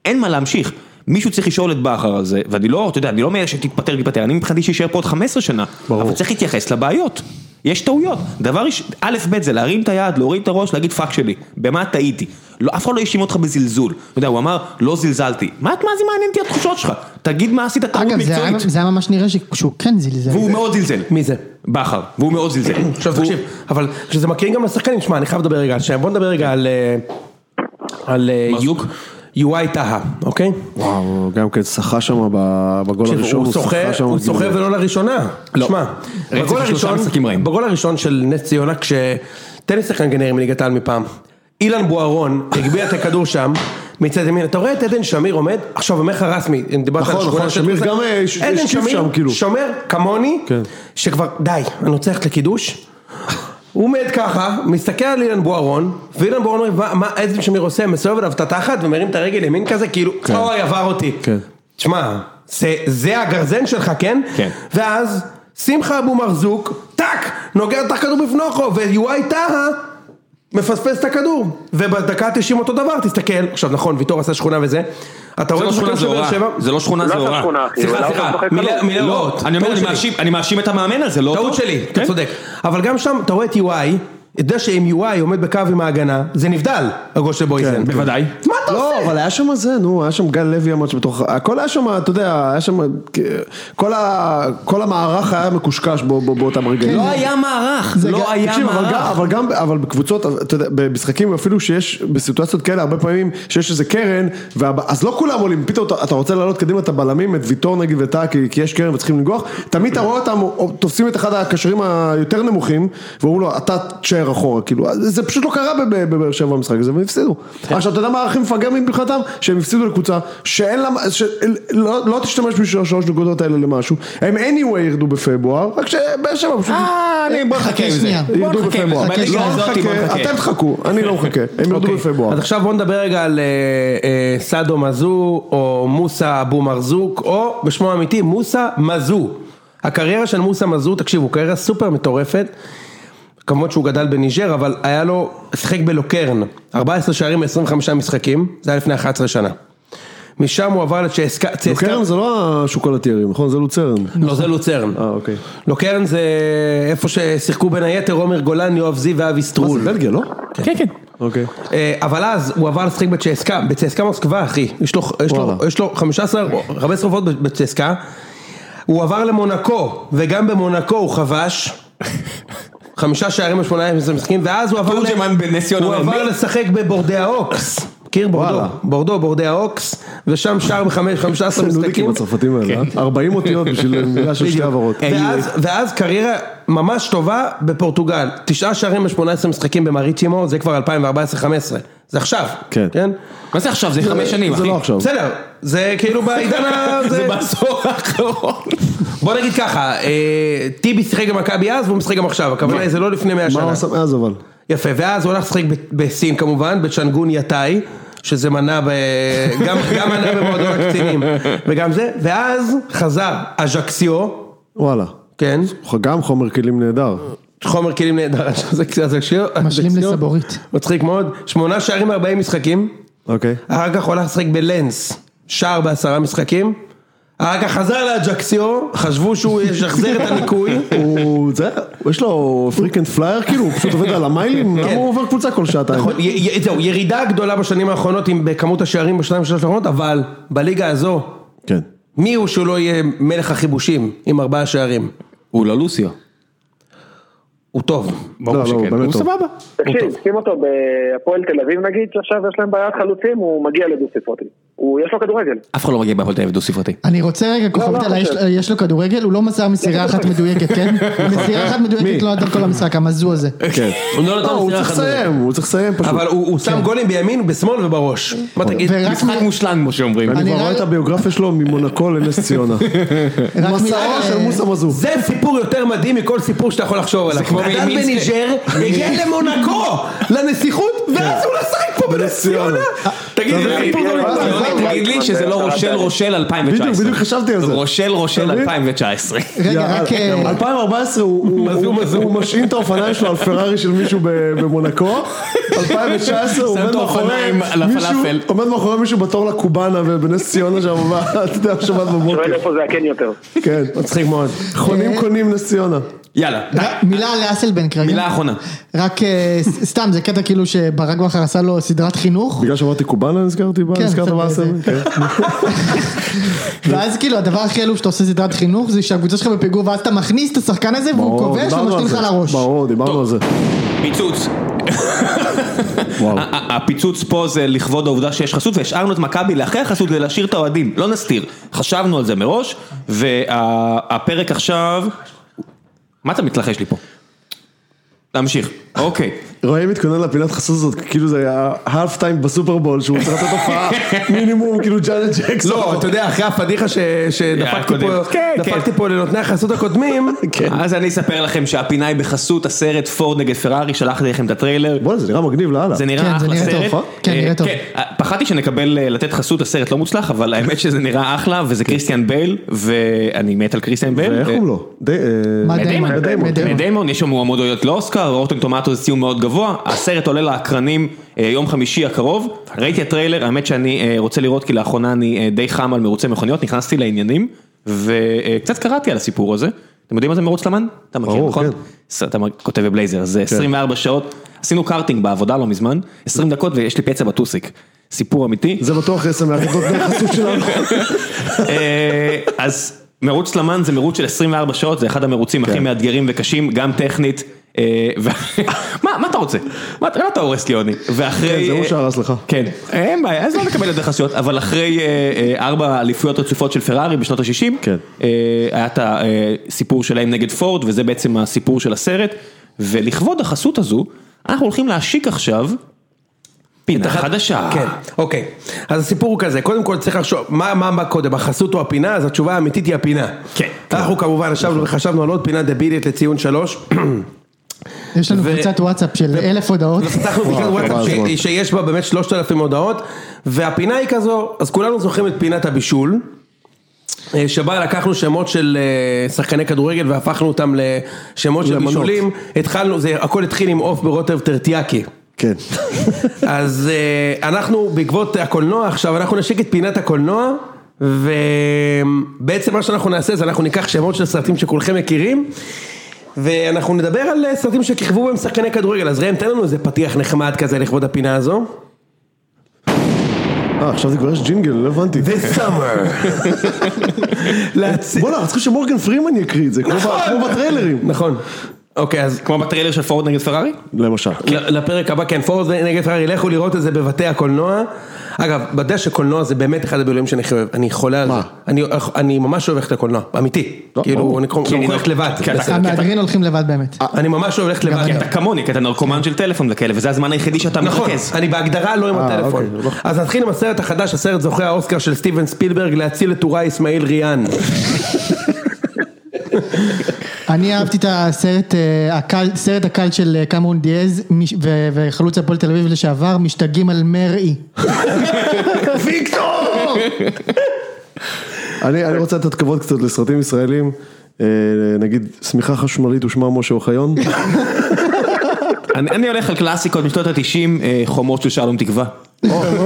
אין מה להמשיך. מישהו צריך לשאול את בכר על זה, ואני לא, אתה יודע, אני לא מאלה שתתפטר, תתפטר, אני מבחינתי שישאר פה עוד 15 שנה, ברור. אבל צריך להתייחס לבעיות. יש טעויות. דבר ראשון, א', ב', זה להרים את היד, להוריד את הראש, להגיד פאק שלי. במה טעיתי? לא, אף אחד לא האשים אותך בזלזול. אתה יודע, הוא אמר, לא זלזלתי. מה, מה זה מעניין אותי התחושות שלך? תגיד מה עשית טעות אגב, זה היה- מקצועית. זה היה ממש נראה שהוא כן זלזל. והוא מאוד זלזל. מי זה? בכר, והוא מאוד זלזל. עכשיו והוא- תקשיב, אבל כשזה מכירים גם לשחקנים, שמע, אני חייב לדבר רגע על שם, בוא נדבר רגע על... אה, על... אה, מרזוק? יוואי טהא, אוקיי? וואו, גם כן שחה שם ב- בגול הראשון, הוא שוחה, שם הוא שוחה ולא לראשונה. לא. שמע, בגול הראשון, של נס ציונה, כש... תן לי שחקן גנרי מליגת העל מפעם. אילן בוארון הגביה את הכדור שם, מצד ימין, אתה רואה את עדן שמיר עומד, עכשיו אומר לך רסמי, אם דיברת נכון, על שכונה נכון, שמיר גם, אה, ש- עדן השקיף שמיר שם, כאילו. שומר כמוני, כן. שכבר, די, אני רוצה ללכת לקידוש. הוא עומד ככה, מסתכל על אילן בוארון, ואילן בוארון אומר, "מה- עדן שמיר עושה, מסובב אליו את התחת ומרים את הרגל ימין כזה, כאילו, אוי עבר אותי. כן. תשמע, זה, זה הגרזן שלך, כן? כן. ואז שמחה אבו מרזוק, טאק, נוגע את הכדור בפנוכו, ויואי טהא מפספס את הכדור. ובדקה ה-90 אותו דבר, תסתכל, עכשיו נכון, ויטור עשה שכונה וזה, אתה זה רואה לא את השחקן של באר שבע? זה לא שכונה לא זוהרה. שכונה, אחי, סליחה, סליחה, לא מילה-. מילה- לא, אני. מאשים- את המאמן על זה, לא אותו. טעות שלי, אתה כן? צודק. אבל גם שם, אתה רואה את יואי, יודע שאם יואי עומד בקו עם ההגנה, זה נבדל, הגול של בויזן. בוודאי. מה אתה לא, עושה? אבל היה שם זה, נו, היה שם גל לוי עמד שם בתוך, הכל היה שם, אתה יודע, היה שם, כל ה- כל המערך היה מקושקש בו- בו- באותם רגעים. לא היה מערך, זה לא היה תקשיב, אבל גם, מערך. אבל גם, אבל בקבוצות, אתה יודע, במשחקים אפילו שיש, בסיטואציות כאלה, הרבה פעמים שיש איזה קרן, אז לא כולם עולים, פתאום אתה, אתה רוצה לעלות קדימה את הבלמים, את ויטור נגיד וטאה, כי, כי יש קרן וצריכים לנגוח, תמיד אתה רואה אותם או- תופסים את אחד הקשרים היותר נמוכים, ואומרים לו, אתה תשאר אחורה, כאילו, זה פשוט לא קרה בב- בבאר שבע במשחק הזה, והם הפסידו. עכשיו, אתה יודע מה הכי מפגר מבחינתם? שהם הפסידו לקבוצה, שאין לה, שלא לא תשתמש בשביל השלוש נקודות האלה למשהו, הם anyway ירדו בפברואר, רק שבאר שבע פשוט... אה, אני בוא נחכה חכה עם זה. ירדו. בפברואר. לא נחכה, נחכה. אתם תחכו, אני לא מחכה, הם ירדו אוקיי. בפברואר. אז עכשיו בוא נדבר רגע על אה, אה, סאדו מזו, או מוסא אבו מרזוק, או בשמו האמיתי מוסא מזו. הקריירה של מוסא מזו, תקשיבו, קריירה סופר מטורפת. כמובן שהוא גדל בניג'ר, אבל היה לו, שיחק בלוקרן, 14 שערים ב-25 משחקים, זה היה לפני 11 שנה. משם הוא עבר לצ'סקה, צסקה- לוקרן זה לא השוקולטיירים, נכון? זה לוצרן. לא זה לוצרן. אה, אוקיי. לוקרן זה איפה ששיחקו בין היתר עומר גולן, יואב זיו ואבי סטרול. זה בלגיה, לא? כן, כן. אוקיי. אה, אבל אז הוא עבר לשחק בצ'סקה, בצסקה מוסקבה אחי, יש לו, יש לו, וואלה. יש לו 15, 15 הופעות בצסקה, הוא עבר למונקו, וגם במונקו הוא כבש, חמישה שערים בשמונה משחקים, ואז הוא עבר, תורג'מן בנס ציונה הוא עבר? לשחק בבורדיאוקס, מכיר בורדו. בורדו, בורדיה אוקס, ושם שער בחמש, 15 נודניקים משחקים, הצרפתים האלה, אה? 40 אותיות בשביל מילה של שתי העברות. ואז, ואז קריירה ממש טובה בפורטוגל, תשעה שערים ב-18 משחקים במריצ'ימו, זה כבר 2014-2015, זה עכשיו, כן. כן? מה זה עכשיו? זה חמש שנים, זה אחי. לא עכשיו. בסדר, זה כאילו בעידן ה... זה בעשור האחרון. בוא נגיד ככה, אה, טיבי שיחק במכבי אז והוא משחק גם עכשיו, הכוונה היא זה לא לפני 100 מה הוא שנה. עשה מאז אבל? יפה, ואז הוא הלך לשחק ב- בסין כמובן, בצ'נגון יאטאי, שזה מנה ב... גם גם מנה במועדון הקצינים, וגם זה, ואז חזר אג'קסיו, וואלה. כן, גם חומר כלים נהדר. חומר כלים נהדר, אז אג'קסיו, משלים אג'קסיו, לסבורית. מצחיק מאוד, שמונה שערים ב-40 משחקים, אוקיי. אחר כך הוא הלך לשחק בלנס, שער בעשרה משחקים, אחר כך חזר לאג'קסיו, חשבו שהוא ישחזר את הניקוי, הוא, זה, יש לו frequent flyer כאילו, הוא פשוט עובד על המיילים, למה הוא עובר קבוצה כל שעתיים? נכון, זהו, ירידה גדולה בשנים האחרונות עם בכמות השערים בשניים שלוש האחרונות, אבל בליגה הזו, כן. מי הוא שהוא לא יהיה מלך הכיבושים עם ארבעה שערים? הוא לא לוסיו. הוא טוב. ברור לא, לא, הוא שכן. באמת הוא טוב. סבבה. תקשיב, שים אותו בהפועל תל אביב נגיד, שעכשיו יש להם בעיית חלוצים, הוא מגיע לדו ספרתי. הוא, יש לו כדורגל. אף אחד לא מגיע בהפועל תל אביב דו ספרתי. אני רוצה רגע כוכבית לא יש- חושב. יש לו כדורגל, הוא לא מסר מסירה אחת מדויקת, כן? מסירה אחת מדויקת לא נתן כל המשחק, המזו הזה. כן. הוא לא לא, נתן הוא מסירה צריך אחת. לסיים, הוא צריך לסיים פשוט. אבל הוא הוא שם גולים בימין, בשמאל ובראש. מה תגיד? משחק מושלם כמו שאומרים. אני כבר רואה את הביוגרפיה שלו ממונקו לנס ציונה. מסעו של מוסא מזוז. זה סיפור יותר מדהים מכל סיפור שאתה יכול לחשוב עליו. מימינסקי. בניג'ר, הגיע למונקו, לנסיכות, ואז הוא לשחק פה בנס ציונה. תגיד לי, לא לי, שזה לא רושל רושל 2019. בדיוק, בדיוק חשבתי על זה. רושל רושל אתה מבין? 2019. רגע, רק... אה, 2014 הוא- הוא- משעין את האופניים שלו על פרארי של מישהו במונקו, 2019 הוא שם עומד מאחורי מישהו. עומד מאחורי מישהו בתור לקובאנה בנס ציונה שם, אתה יודע, שבת בבוקר, שואל איפה זה הכן יותר. כן, מצחיק מאוד. חונים קונים נס ציונה, יאללה, מילה על אסלבנק רגע. מילה אחרונה. רק אה, סתם, זה קטע כאילו שברק בכר עשה לו סדרת חינוך, בגלל שאמרתי קובאנה נזכרתי, בה, כן, נזכרת קצת באסל, בזה. כן. ואז כאילו הדבר הכי עלוב שאתה עושה סדרת חינוך זה שהקבוצה שלך בפיגור ואז אתה מכניס את השחקן הזה והוא כובש על לך זה. לראש. ברור, דיברנו על זה, פיצוץ. הפיצוץ פה זה לכבוד העובדה שיש חסות והשארנו את מכבי לאחרי החסות ולהשאיר את האוהדים, לא נסתיר. חשבנו על זה מראש, והפרק עכשיו... מה אתה מתלחש לי פה? תמשיך, אוקיי. רועי מתכונן לפינת חסות הזאת, כאילו זה היה ה half time בסופרבול, שהוא צריך לתת הופעה מינימום, כאילו ג'אנט ג'קסון, לא, אתה יודע, אחרי הפדיחה ש- שדפקתי. פה, כן, דפקתי פה לנותני החסות הקודמים, אז אני אספר לכם שהפינה היא בחסות הסרט פורד נגד פרארי, שלחתי לכם את הטריילר. בוא'נה זה נראה מגניב לאללה, זה כן, נראה אחלה נראה סרט. אה? כן, אה, נראה טוב. אה, פחדתי שנקבל אה, לתת חסות לסרט לא מוצלח, אבל האמת שזה נראה אחלה, וזה קריסטיאן בייל, ואני מת על קריסטיאן בייל. ואיך קוראים לו? מט דיימון? יש שם מועמדויות לאוסקר, Rotten Tomato זה ציון מאוד גבוה, הסרט עולה לאקרנים אה, יום חמישי הקרוב, ראיתי הטריילר, האמת שאני אה, רוצה לראות כי לאחרונה אני אה, די חם על מרוצי מכוניות, נכנסתי לעניינים, וקצת קראתי על הסיפור הזה, אתם יודעים מה זה מרוץ למן? אתה מכיר נכון? כן. אתה כותב בבלייזר, זה 24 שעות, עשינו קארטינג בעבודה לא מזמן, 20 דקות ויש לי פצע בטוסיק, סיפור אמיתי. זה בטוח יעשה מהחלטות החסות שלנו, אז מרוץ למן זה מרוץ של 24 שעות, זה אחד המרוצים הכי מאתגרים וקשים, גם טכנית. אה, מה מה אתה רוצה? מה אתה- הורס לי יוני? ואחרי... כן, זה הוא אה, שהרס לך. כן, אין בעיה, אז לא נקבל את זה חסויות, אבל אחרי אה, ארבע אליפויות רצופות של פרארי בשנות ה-60, כן. היה את הסיפור שלהם נגד פורד, וזה בעצם הסיפור של הסרט, ולכבוד החסות הזו, אנחנו הולכים להשיק עכשיו פינה חדשה. כן, אוקיי. אז הסיפור הוא כזה, קודם כל צריך לחשוב, מה, מה, מה קודם, החסות או הפינה? אז התשובה האמיתית היא הפינה. כן. אנחנו כמובן ישבנו וחשבנו על עוד פינה דבילית לציון שלוש. יש לנו קבוצת וואטסאפ של אלף הודעות. פתחנו קבוצת וואטסאפ. שיש בה באמת שלושת אלפים הודעות, והפינה היא כזו, אז כולנו זוכרים את פינת הבישול. אה, שבה לקחנו שמות של אה, שחקני כדורגל והפכנו אותם לשמות של. בישולים, התחלנו, זה הכל התחיל עם עוף ברוטב טרטיאקי. כן. אז אה, אנחנו בעקבות הקולנוע עכשיו, אנחנו נשיק את פינת הקולנוע, ובעצם מה שאנחנו נעשה זה אנחנו ניקח שמות של סרטים שכולכם מכירים, ואנחנו נדבר על אה, סרטים שכיכבו בהם שחקני כדורגל, אז ראם תן לנו איזה פתיח נחמד כזה לכבוד הפינה הזו. אה, עכשיו זה כבר יש ג'ינגל, לא הבנתי. The summer. בוא'נה, רציתי שמורגן פרימן יקריא את זה, כמו ב- כמו בטריילרים. נכון. אוקיי, אז כמו בטריילר של פורד נגד פרארי? למשל. לפרק הבא, כן, פורז נגד פרארי, לכו לראות את זה בבתי הקולנוע. אגב, בדע שקולנוע זה באמת אחד הבילויים שאני הכי אוהב, אני חולה על זה. אני, אני ממש אוהב ללכת לקולנוע, אמיתי. לא, כאילו. אני ללכת לבד. המהגרים הולכים לבד באמת. אני ממש אוהב ללכת לבד. כי אתה כמוני, כי אתה נרקומן של טלפון וכאלה, וזה הזמן היחידי שאתה נכון, מרכז. אני בהגדרה לא עם אה, הטלפון. אוקיי, לא. אז נתחיל עם הסרט החדש, הסרט זוכה האוסקר של סטיבן ספילברג, להציל את טוראי אסמאעיל ריאן. אני אהבתי את הסרט, אה, הקל- סרט הקל של אה, קמרון דיאז וחלוץ הפועל תל אביב לשעבר, משתגעים על מרעי. ויקטור! אני אני רוצה לתת כבוד קצת לסרטים ישראלים, אה, נגיד שמיכה חשמלית ושמה משה אוחיון. אני אני הולך על קלאסיקות משנות התשעים, חומות של שלום תקווה.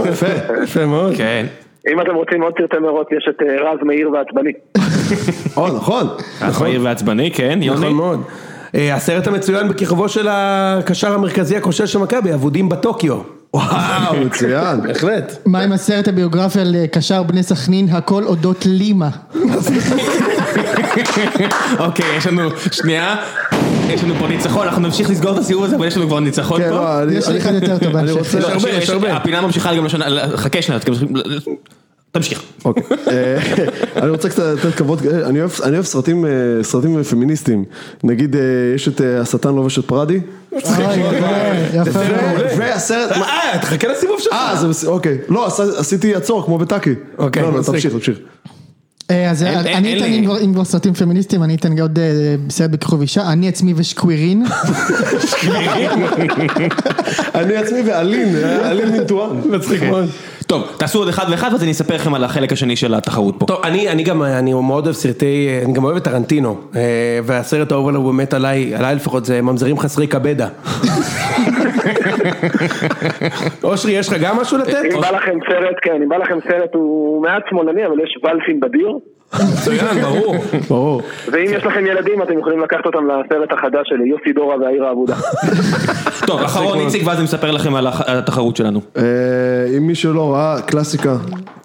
יפה, יפה מאוד. כן. אם אתם רוצים עוד פרטי מרוץ, יש את אה, רז מאיר ועצבני. או, נכון. נכון. מהיר ועצבני, כן, יוני. נכון מאוד. אה, הסרט המצוין בכיכובו של הקשר המרכזי הכושל של מכבי, אבודים בטוקיו. וואו, מצוין. בהחלט. מה עם הסרט הביוגרפי על אה, קשר בני סכנין, הכל אודות לימה. אוקיי, יש לנו, שנייה, יש לנו פה ניצחון, אנחנו נמשיך לסגור את הסיבוב הזה, אבל יש לנו כבר ניצחון כן, פה. לא, אני- יש לי אני- אחד יותר טוב אני בהמשך. רוצה... לא, הרבה, יש- הרבה. הפינה ממשיכה גם לשנה, חכה שנייה, תמשיך. אוקיי. אה, אני רוצה קצת לתת כבוד, אה, אני אוהב- סרטים, אה, סרטים פמיניסטיים. נגיד, יש את השטן לובש את פרדי. והסרט... אה, תחכה לסיבוב שלך. אה, אוקיי. לא, עשיתי עצור כמו בטאקי. אוקיי, לא, לא, מצחיק. תמשיך, תמשיך. אה, אז אני אתן, אם כבר- סרטים פמיניסטיים, אני אתן עוד אה, סרט בכיכוב אישה, אני עצמי ושקווירין. אני עצמי ואלין, אה, אלין מנטואן. מצחיק מאוד. טוב, תעשו עוד אחד ואחד ואז אני אספר לכם על החלק השני של התחרות פה. טוב, אני, אני גם, אני מאוד אוהב סרטי, אני גם אוהב את טרנטינו, אה, והסרט האהוב עליו באמת עליי, עליי לפחות זה ממזרים חסרי קבדה. אושרי, יש לך גם משהו לתת? אם בא לכם סרט, כן, אם בא לכם סרט הוא מעט שמאלני, אבל יש ולפים בדיר. מצוין, ברור. ברור. ואם יש לכם ילדים, אתם יכולים לקחת אותם לסרט החדש שלי, יוסי דורה והעיר האבודה. טוב, אחרון איציק ואז אני מספר לכם על התחרות שלנו. אה, אם מי שלא ראה, קלאסיקה,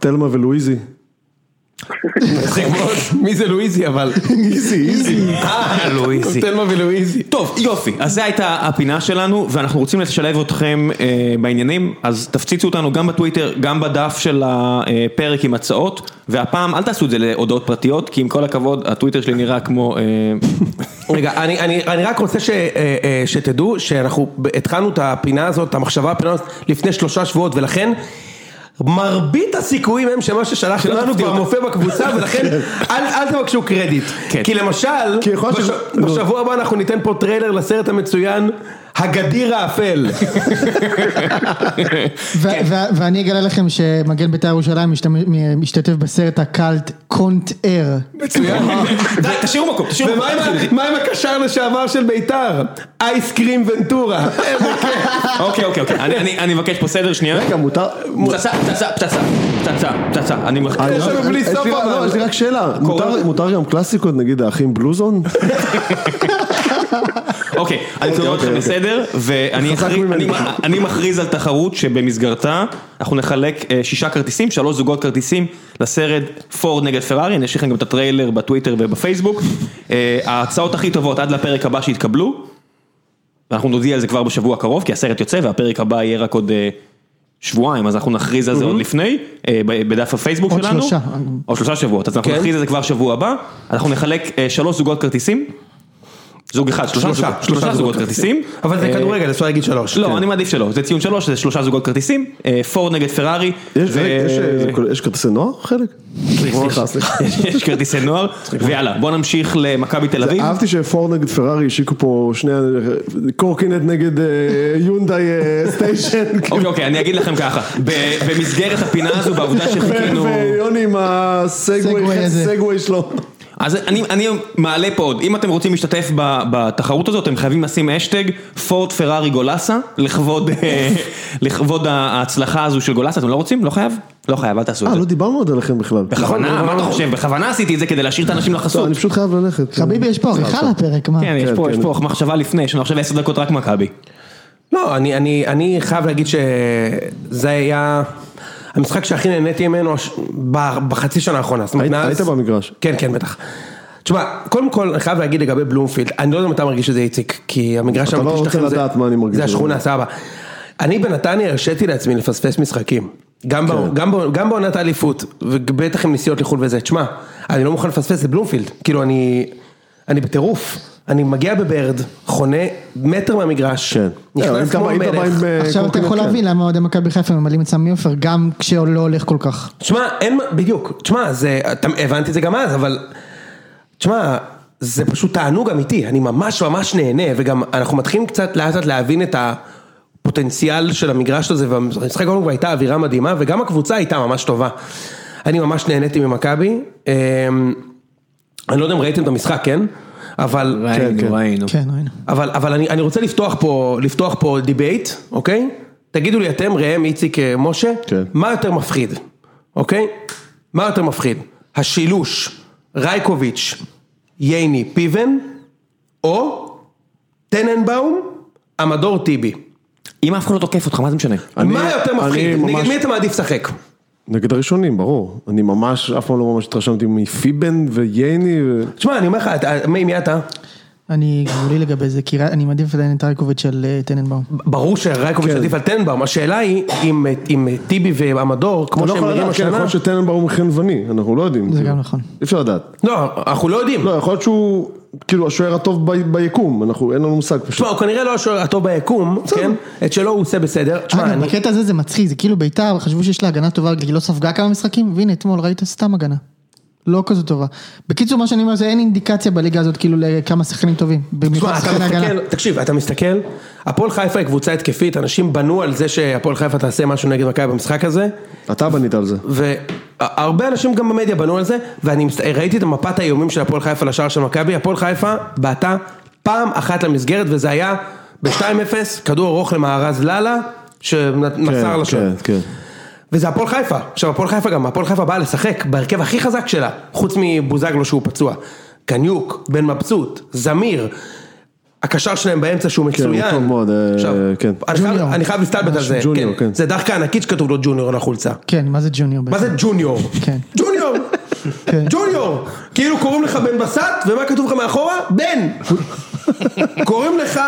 תלמה ולואיזי. מצחיק מאוד. מי זה לואיזי אבל? איזי, איזי. אה, לואיזי. תלמה ולואיזי. טוב, יופי, אז זו הייתה הפינה שלנו, ואנחנו רוצים לשלב אתכם אה, בעניינים, אז תפציצו אותנו גם בטוויטר, גם בדף של הפרק עם הצעות, והפעם אל תעשו את זה להודעות פרטיות, כי עם כל הכבוד, הטוויטר שלי נראה כמו... אה, רגע, אני, רק רוצה אה, שתדעו שאנחנו התחלנו את הפינה הזאת, המחשבה הפינה הזאת לפני שלושה שבועות ולכן מרבית הסיכויים הם שמה ששלחתם לנו כבר מופיע בקבוצה ולכן אל, אל תבקשו קרדיט. כן. כי למשל, כי בש, בשבוע הבא אנחנו ניתן פה טריילר לסרט המצוין האביר האפל. ואני אגלה לכם שמגן בית"ר ירושלים משתתף בסרט הקאלט קונט אר. מצוין. די, תשאירו מקום, תשאירו ומה מקום. ה- מה עם הקשר לשעבר של ביתר? אייס קרים ונטורה. איזה כיף. אוקיי, אוקיי, אוקיי, אני- אני אני מבקש פה סדר שנייה. רגע, מותר... פצצה, פצצה, פצצה, פצצה, פצצה, אני מחכה. יש לנו בלי לי סוף, אבל. לא, יש לי רק שאלה, מותר- מותר גם קלאסיקות, נגיד האחים בלוזון? אוקיי, אני קורא אוקיי. לסדר, ואני חזק אחרי- ממני. אני- אני מכריז על תחרות שבמסגרתה אנחנו נחלק אה, שישה כרטיסים, שלוש זוגות כרטיסים לסרט פורד נגד פרארי, אני אשאיר לכם גם את הטריילר בטוויטר ובפייסבוק. אה, ההצעות הכי טובות עד לפרק הבא שהתקבלו, ואנחנו נודיע על זה כבר בשבוע הקרוב, כי הסרט יוצא והפרק הבא יהיה רק עוד אה, שבועיים, אז אנחנו נכריז על זה עוד לפני, אה, ב- בדף הפייסבוק עוד שלנו. שלושה. עוד שלושה שבועות, אז אנחנו כן. נכריז על זה כבר שבוע הבא, אנחנו נחלק שלוש זוגות כרטיסים. זוג אחד, שלושה שלושה, זוגות- כרטיסים. אבל זה אה, כדורגל, אפשר להגיד שלוש. לא, אני מעדיף שלא, זה ציון שלוש, זה שלושה זוגות כרטיסים, אה, פורד נגד פרארי. יש, אה, זה- יש כרטיסי נוער חלק? סליחה, סליחה. יש כרטיסי נוער, ויאללה, בוא נמשיך למכבי תל אביב. אהבתי שפורד נגד פרארי השיקו פה שני, קורקינט נגד יונדאי סטיישן. אוקיי, אוקיי, אני אגיד לכם ככה, במסגרת הפינה הזו, בעובדה שחיכינו... ויוני עם הסגווי, שלו. אז אני, אני מעלה פה עוד, אם אתם רוצים להשתתף בתחרות הזאת, אתם חייבים לשים אשטג פורט פרארי גולסה, לכבוד, אה, לכבוד ההצלחה הזו של גולסה, אתם לא רוצים? לא חייב? לא חייב, אל תעשו את אה, זה. לא דיברנו עוד עליכם בכלל. בכוונה, מה אתה חושב? בכוונה עשיתי את זה כדי להשאיר את האנשים לא, לחסות. אני פשוט חייב ללכת. חביבי, יש פה עריכה לפרק, מה? כן, יש כן, פה, כן. יש פה מחשבה לפני, יש לנו עכשיו עשר דקות רק מכבי. לא, אני, אני, אני חייב להגיד שזה היה המשחק שהכי נהניתי ממנו בחצי שנה האחרונה. היית- במגרש. כן, כן, בטח. תשמע, קודם כל אני חייב להגיד לגבי בלומפילד, אני לא יודע אם אתה מרגיש את זה איציק, כי המגרש אתה לא האמיתי רוצה לדעת מה אני מרגיש זה. השכונה, סבבה. אני בנתניה הרשיתי לעצמי לפספס משחקים. גם, כן. ב, גם, ב, גם בעונת האליפות, ובטח עם נסיעות לחו"ל וזה, תשמע, אני לא מוכן לפספס את בלומפילד, כאילו אני, אני בטירוף, אני מגיע בברד, חונה מטר מהמגרש, כן. נכנס אתה כמו מלך, אה, עכשיו אתה יכול כן. להבין למה אוהדי מכבי חיפה ממלאים את סמי עופר, גם כשלא הולך כל כך. תשמע, אין, בדיוק, תשמע, זה, אתה, הבנתי את זה גם אז, אבל, תשמע, זה פשוט תענוג אמיתי, אני ממש ממש נהנה, וגם אנחנו מתחילים קצת לאט לאט להבין את הפוטנציאל של המגרש הזה, והמשחק האחרון כבר הייתה אווירה מדהימה, וגם הקבוצה הייתה ממש טובה. אני ממש נהניתי ממכבי, אמ, אני לא יודע אם ראיתם את המשחק, כן? אבל... ראינו, ראינו. כן, ראינו. אבל, אבל אני, אני רוצה לפתוח פה, לפתוח פה debate, אוקיי? תגידו לי אתם, ראם, איציק, אה, משה, כן. מה יותר מפחיד, אוקיי? מה יותר מפחיד? השילוש, רייקוביץ', ייני, פיבן, או טננבאום, אמדור טיבי. אם אף אחד לא תוקף אותך, מה זה משנה? מה יותר מפחיד? נגד מי אתה מעדיף לשחק? נגד הראשונים, ברור. אני ממש, אף פעם לא ממש התרשמתי מפיבן וייני. ו- תשמע, אני אומר לך, מי מי אתה? אני גבולי לגבי זה, כי אני מעדיף עדיין את רייקוביץ' של אה, טננבאום. ברור שרייקוביץ' כן. עדיף על טננבאום, השאלה היא אם- אם טיבי ואמדור, כמו לא שהם יכול נראים כן, יכול השנה, להיות שטננבאום הוא חנווני, אנחנו לא יודעים. זה. גם נכון. אי אפשר לדעת. לא, אנחנו לא יודעים. לא, יכול להיות שהוא, כאילו, השוער הטוב ב- ביקום, אנחנו, אין לנו מושג פשוט. תשמע, הוא כנראה לא השוער הטוב ביקום, כן? את שלו הוא עושה בסדר. תשמע, אני... בקטע הזה זה מצחיק, זה כאילו ביתר, חשבו שיש לה הגנה טובה, היא לא ספגה כמה משחקים, והנה אתמול ראית סתם הגנה. לא כזו טובה. בקיצור, מה שאני אומר זה אין אינדיקציה בליגה הזאת כאילו לכמה שחקנים טובים. במיוחד שחקני הגנה. תקשיב, אתה מסתכל, הפועל חיפה היא קבוצה התקפית, אנשים בנו על זה שהפועל חיפה תעשה משהו נגד מכבי במשחק הזה, אתה בנית על זה. והרבה אנשים גם במדיה בנו על זה, ואני ראיתי את מפת האיומים של הפועל חיפה לשער של מכבי, הפועל חיפה בעטה פעם אחת למסגרת, וזה היה ב-2-0, כדור ארוך למארז לאללה, שמסר כן, לשוער. כן, כן. וזה הפועל חיפה, עכשיו הפועל חיפה גם, הפועל חיפה באה לשחק בהרכב הכי חזק שלה, חוץ מבוזגלו שהוא פצוע. קניוק, בן מבסוט, זמיר, הקשר שלהם באמצע שהוא כן, הוא מצוין. טוב מאוד, אה, עכשיו, כן. אני חייב-. אני חייב להסתלבט על זה, ג'וניור, כן. זה דחקה ענקית שכתוב לו ג'וניור על החולצה. כן, מה זה ג'וניור? מה זה ג'וניור? כן. ג'וניור! כן. ג'וניור! כאילו קוראים לך בן בסט, ומה כתוב לך מאחורה? בן! קוראים לך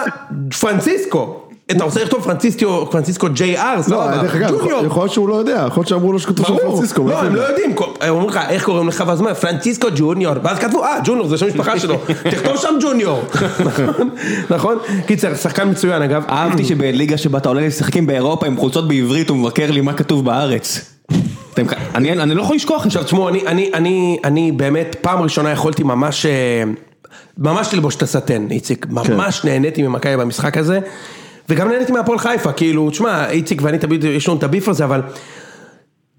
פרנסיסקו. אתה רוצה לכתוב פרנסיסקו, פרנסיסקו ג'יי אר, לא, סבבה. דרך אגב, יכול- להיות שהוא לא יודע, יכול להיות שאמרו לו שכתוב שם פרנסיסקו. לא, הם לא יודע? יודעים, הם אומרים לך, איך קוראים לך, ואז אומר, פרנסיסקו ג'וניור, ואז כתבו, אה, ג'וניור, זה שם משפחה שלו, תכתוב שם ג'וניור, נכון? קיצר, שחקן מצוין אגב, אהבתי שבליגה שבה אתה עולה לשחקים באירופה עם חולצות בעברית, הוא מבקר לי מה כתוב בארץ. אני אני לא יכול לשכוח עכשיו תשמעו, אני, אני, אני, אני באמת פעם ראשונה יכולתי ממש, אה, ממש ללבוש את הסטן, איציק, ממש נהניתי ממכבי במשחק הזה, וגם נהניתי מהפועל חיפה, כאילו, תשמע, איציק ואני תמיד, יש לנו את הביף הזה, אבל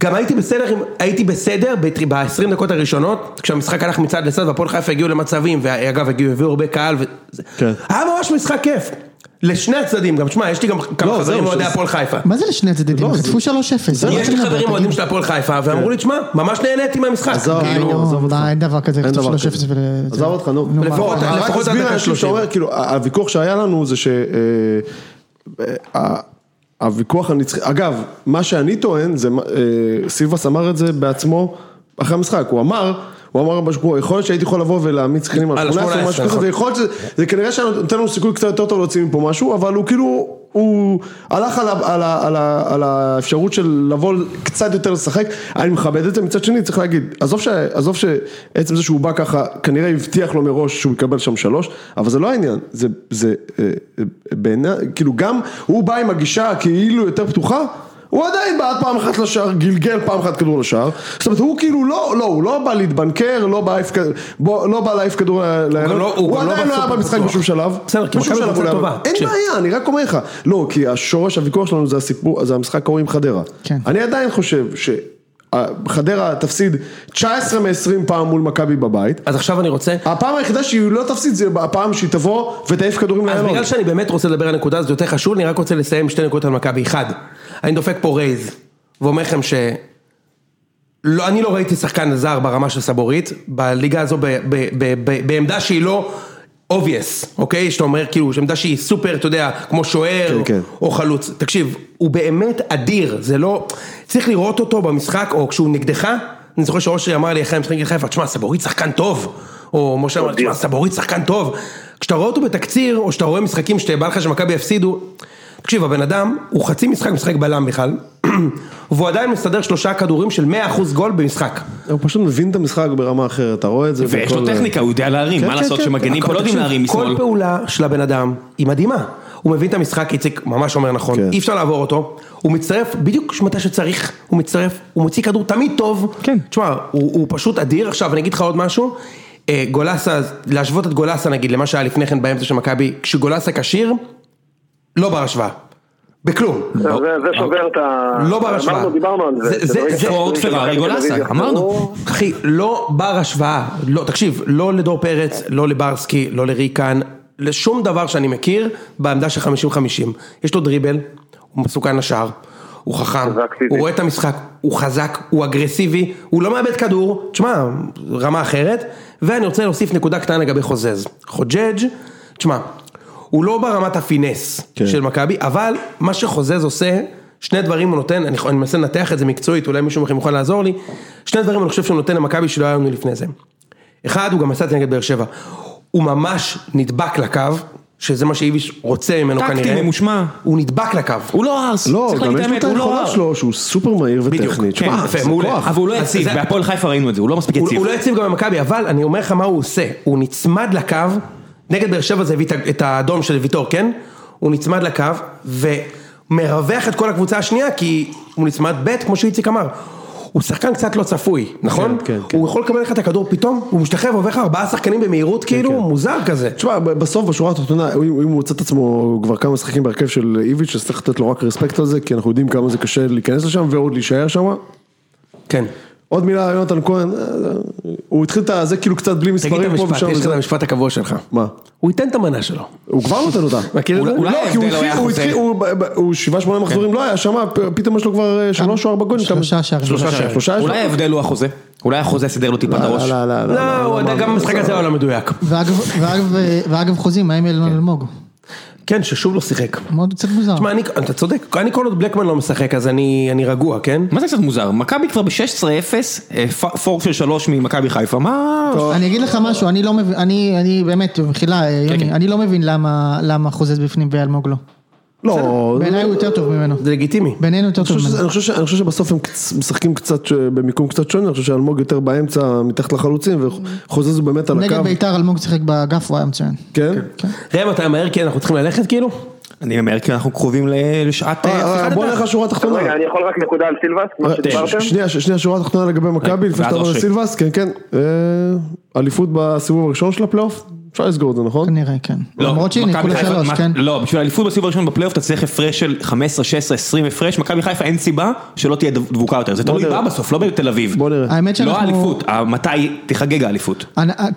גם הייתי בסדר, הייתי בסדר ב-20 דקות הראשונות, כשהמשחק הלך מצד לצד והפועל חיפה הגיעו למצבים, ואגב הגיעו, הביאו הרבה קהל, וזה, כן. היה ממש משחק כיף, לשני הצדדים, גם תשמע, יש לי גם כמה לא, חברים אוהדי הפועל חיפה. מה זה לשני הצדדים? לא, חטפו 3-0. זה לא יש לי חברים אוהדים. של הפועל חיפה, ואמרו לי, תשמע, ממש נהניתי מהמשחק. עזוב, נו, עזוב אותך. אין דבר כזה, דבר 3-0 כזה. ול... עזוב אותך, נו. לפחות- עד דקה לאנשים 30. שאתה אומר, כאילו, ה- הוויכוח שהיה לנו זה ש... הוויכוח הנצחי, אגב, מה שאני טוען, זה, אה, סיבס אמר את זה בעצמו אחרי המשחק, הוא אמר, הוא אמר משהו כמו, יכול להיות שהייתי יכול לבוא ולהעמיד שחקנים על על 18 או 18, משהו כזה, נכון. ויכול להיות שזה, זה כנראה שנותן לנו סיכוי קצת יותר טוב להוציא מפה משהו, אבל הוא כאילו, הוא הלך על, ה, על, ה, על, ה, על האפשרות של לבוא קצת יותר לשחק, אני מכבד את זה, מצד שני צריך להגיד, עזוב, ש, עזוב שעצם זה שהוא בא ככה, כנראה הבטיח לו מראש שהוא יקבל שם שלוש, אבל זה לא העניין, זה, זה אה, אה, בעיניי, כאילו גם הוא בא עם הגישה כאילו יותר פתוחה, הוא עדיין בעט פעם אחת לשער, גלגל פעם אחת כדור לשער, זאת אומרת הוא כאילו לא, לא, הוא לא בא להתבנקר, לא בא להעיף לא בא להעיף כדור, לא- הוא הוא לא עדיין לא היה במשחק. בשום שלב, בסדר, כי מכבי שלב קבוצה הוא לא היה- טובה. אין תקשיב. בעיה, אני רק אומר לך, לא, כי השורש הוויכוח שלנו זה הסיפור, זה המשחק ההוא עם חדרה, כן. אני עדיין חושב שחדרה תפסיד 19 מ-20 פעם מול מכבי בבית, אז עכשיו אני רוצה, הפעם היחידה שהיא לא תפסיד זה הפעם שהיא תבוא ותעיף כדורים אז לאלון. בגלל שאני באמת רוצה לדבר על הנקודה הזאת יותר חשוב, אני רק רוצה לסיים שתי נקודות על מכבי. אחד, אני דופק פה רייז, ואומר לכם ש... לא, אני לא ראיתי שחקן זר ברמה של סבורית, בליגה הזו ב, ב, ב, ב, בעמדה שהיא לא obvious, אוקיי? שאתה אומר כאילו, שעמדה שהיא סופר, אתה יודע, כמו שוער, כן, כן. או חלוץ. תקשיב, הוא באמת אדיר, זה לא... צריך לראות אותו במשחק, או כשהוא נגדך, אני זוכר שאושרי אמר לי אחרי המשחק נגד חיפה, תשמע, סבורית שחקן טוב. או משה אמר, תשמע, סבורית שחקן טוב. כשאתה רואה אותו בתקציר, או שאתה רואה משחקים שבא לך שמכבי יפסידו, תקשיב, הבן אדם, הוא חצי משחק משחק בלם בכלל, והוא עדיין מסתדר שלושה כדורים של 100% גול במשחק. הוא פשוט מבין את המשחק ברמה אחרת, אתה רואה את זה. ויש לו טכניקה, הוא יודע להרים, כן, מה כן, לעשות כן. שמגנים פה לא יודעים להרים כל משמאל. פעולה של הבן אדם היא מדהימה. הוא מבין את המשחק, איציק ממש אומר נכון, כן. אי אפשר לעבור אותו, הוא מצטרף בדיוק מתי שצריך, הוא מצטרף, הוא מוציא כדור תמיד טוב, כן. תשמע, הוא, הוא פשוט אדיר, עכשיו אני אגיד לך עוד משהו, אה, גולסה, להשוות את גולסה נגיד למה שהיה לפני כן באמצע של מכבי, כשגולסה כשיר, לא בר השוואה, בכלום. זה זה שובר את ה... לא בר השוואה. אמרנו, דיברנו על זה. זה- פורד, פרארי, גולסה, יחזרו, אמרנו. אחי, לא בר השוואה, לא, תקשיב, לא לדור פרץ, לא לברסקי, לא לריקן, לשום דבר שאני מכיר בעמדה של 50-50. יש לו דריבל, הוא מסוכן לשער, הוא חכם. הוא רואה את המשחק, הוא חזק, הוא אגרסיבי, הוא לא מאבד כדור, תשמע, רמה אחרת, ואני רוצה להוסיף נקודה קטנה לגבי חוזז. חוג'ג', תשמע, הוא לא ברמת הפינס כן. של מכבי, אבל מה שחוזז עושה, שני דברים הוא נותן, אני, אני מנסה לנתח את זה מקצועית, אולי מישהו מכם יכול לעזור לי, שני דברים אני חושב שהוא נותן למכבי שלא היה לנו לפני זה. אחד, הוא גם עשה את זה נגד באר שבע, הוא ממש נדבק לקו, שזה מה שאיביש רוצה ממנו טקטי, כנראה, ממושמע. הוא נדבק לקו, הוא לא ארס, לא, גם יש לו את לא היכולות ארס. שלו שהוא סופר מהיר בדיוק, וטכני. כן, יפה, זה מעולה. כוח. אבל הוא לא יציב, בהפועל חיפה ראינו את זה, הוא לא מספיק יציב. הוא לא יציב גם במכבי, אבל אני אומר לך מה הוא עושה, הוא נצמד לקו, נגד באר שבע זה הביא את האדום של ויטור, כן? הוא נצמד לקו, ומרווח את כל הקבוצה השנייה, כי הוא נצמד ב', כמו שאיציק אמר. הוא שחקן קצת לא צפוי, נכון? כן, כן. הוא יכול לקבל לך את הכדור פתאום, הוא משתחרר ועובר לך ארבעה שחקנים במהירות, כאילו, כן. מוזר כזה. תשמע, בסוף בשורה התחתונה, אם הוא מוצא את עצמו כבר כמה משחקים בהרכב של איביץ', אז צריך לתת לו רק רספקט על זה, כי אנחנו יודעים כמה זה קשה להיכנס לשם ועוד להישאר שם. כן. עוד מילה, יונתן כהן, אה, הוא התחיל את זה כאילו קצת בלי תגיד מספרים את פה המשפט, ושם. יש לך את. המשפט הקבוע שלך. מה? הוא ייתן את המנה שלו. הוא כבר נותן אותה. מכיר את זה? אולי לא, כי הוא ההבדל התחיל, היה חוזר. הוא שבעה שמונה מחזורים, לא היה שם, פתאום יש לו כבר אה, שלוש או ארבע גולים. שלושה שערים. שלושה שערים. אולי ההבדל הוא החוזה, אולי החוזה סידר לו טיפה את הראש. לא, לא, לא, לא, הוא גם במשחק הזה הוא לא מדויק. ואגב, ואגב, חוזים, מה עם אילון אלמוג? כן, ששוב לא שיחק. מאוד קצת מוזר. תשמע, אני- אתה צודק, אני כל עוד בלקמן לא משחק אז אני אני רגוע, כן? מה זה קצת מוזר? מכבי כבר ב-16-0, אה, פורק של שלוש ממכבי חיפה, מה... אני אגיד לך משהו, אני לא מבין, אני, אני באמת, מחילה, כן. יוני, אני לא מבין למה, למה חוזז בפנים ואלמוג לא. לא, בעיניי הוא יותר טוב ממנו. זה לגיטימי. בינינו יותר אני טוב ממנו. אני חושב ש- אני חושב שבסוף הם קצ- משחקים קצת ש- במיקום קצת שונה, אני חושב שאלמוג יותר באמצע, מתחת לחלוצים, וחוזז הוא באמת על הקו. נגד ביתר אלמוג שיחק באגף, הוא היה מצוין. כן? ראם, אתה מהר כי אנחנו צריכים ללכת כאילו? אני אומר כי אנחנו קרובים ל- לשעת אה, אה, אה, בוא. נלך לשורה התחתונה. רגע, אני יכול רק נקודה על סילבס, מה שדיברתם? שנייה, שורה התחתונה לגבי מכבי, לפני שאתה עובר אושרי. לסילבס, כן, כן. אליפות בסיבוב הראשון של הפלייאוף? אפשר לסגור את זה, נכון? כנראה, כן. לא, למרות שהיא חיפה- שלוש, כן. לא, בשביל האליפות בסיבוב הראשון בפלייאוף אתה צריך הפרש של 15, 16, 20 הפרש, מכבי חיפה אין סיבה שלא תהיה דבוקה יותר, זה תלוי. בה בסוף, לא בתל אביב. בוא נראה. האמת שאנחנו... לא האליפות, מתי תחגג האליפות.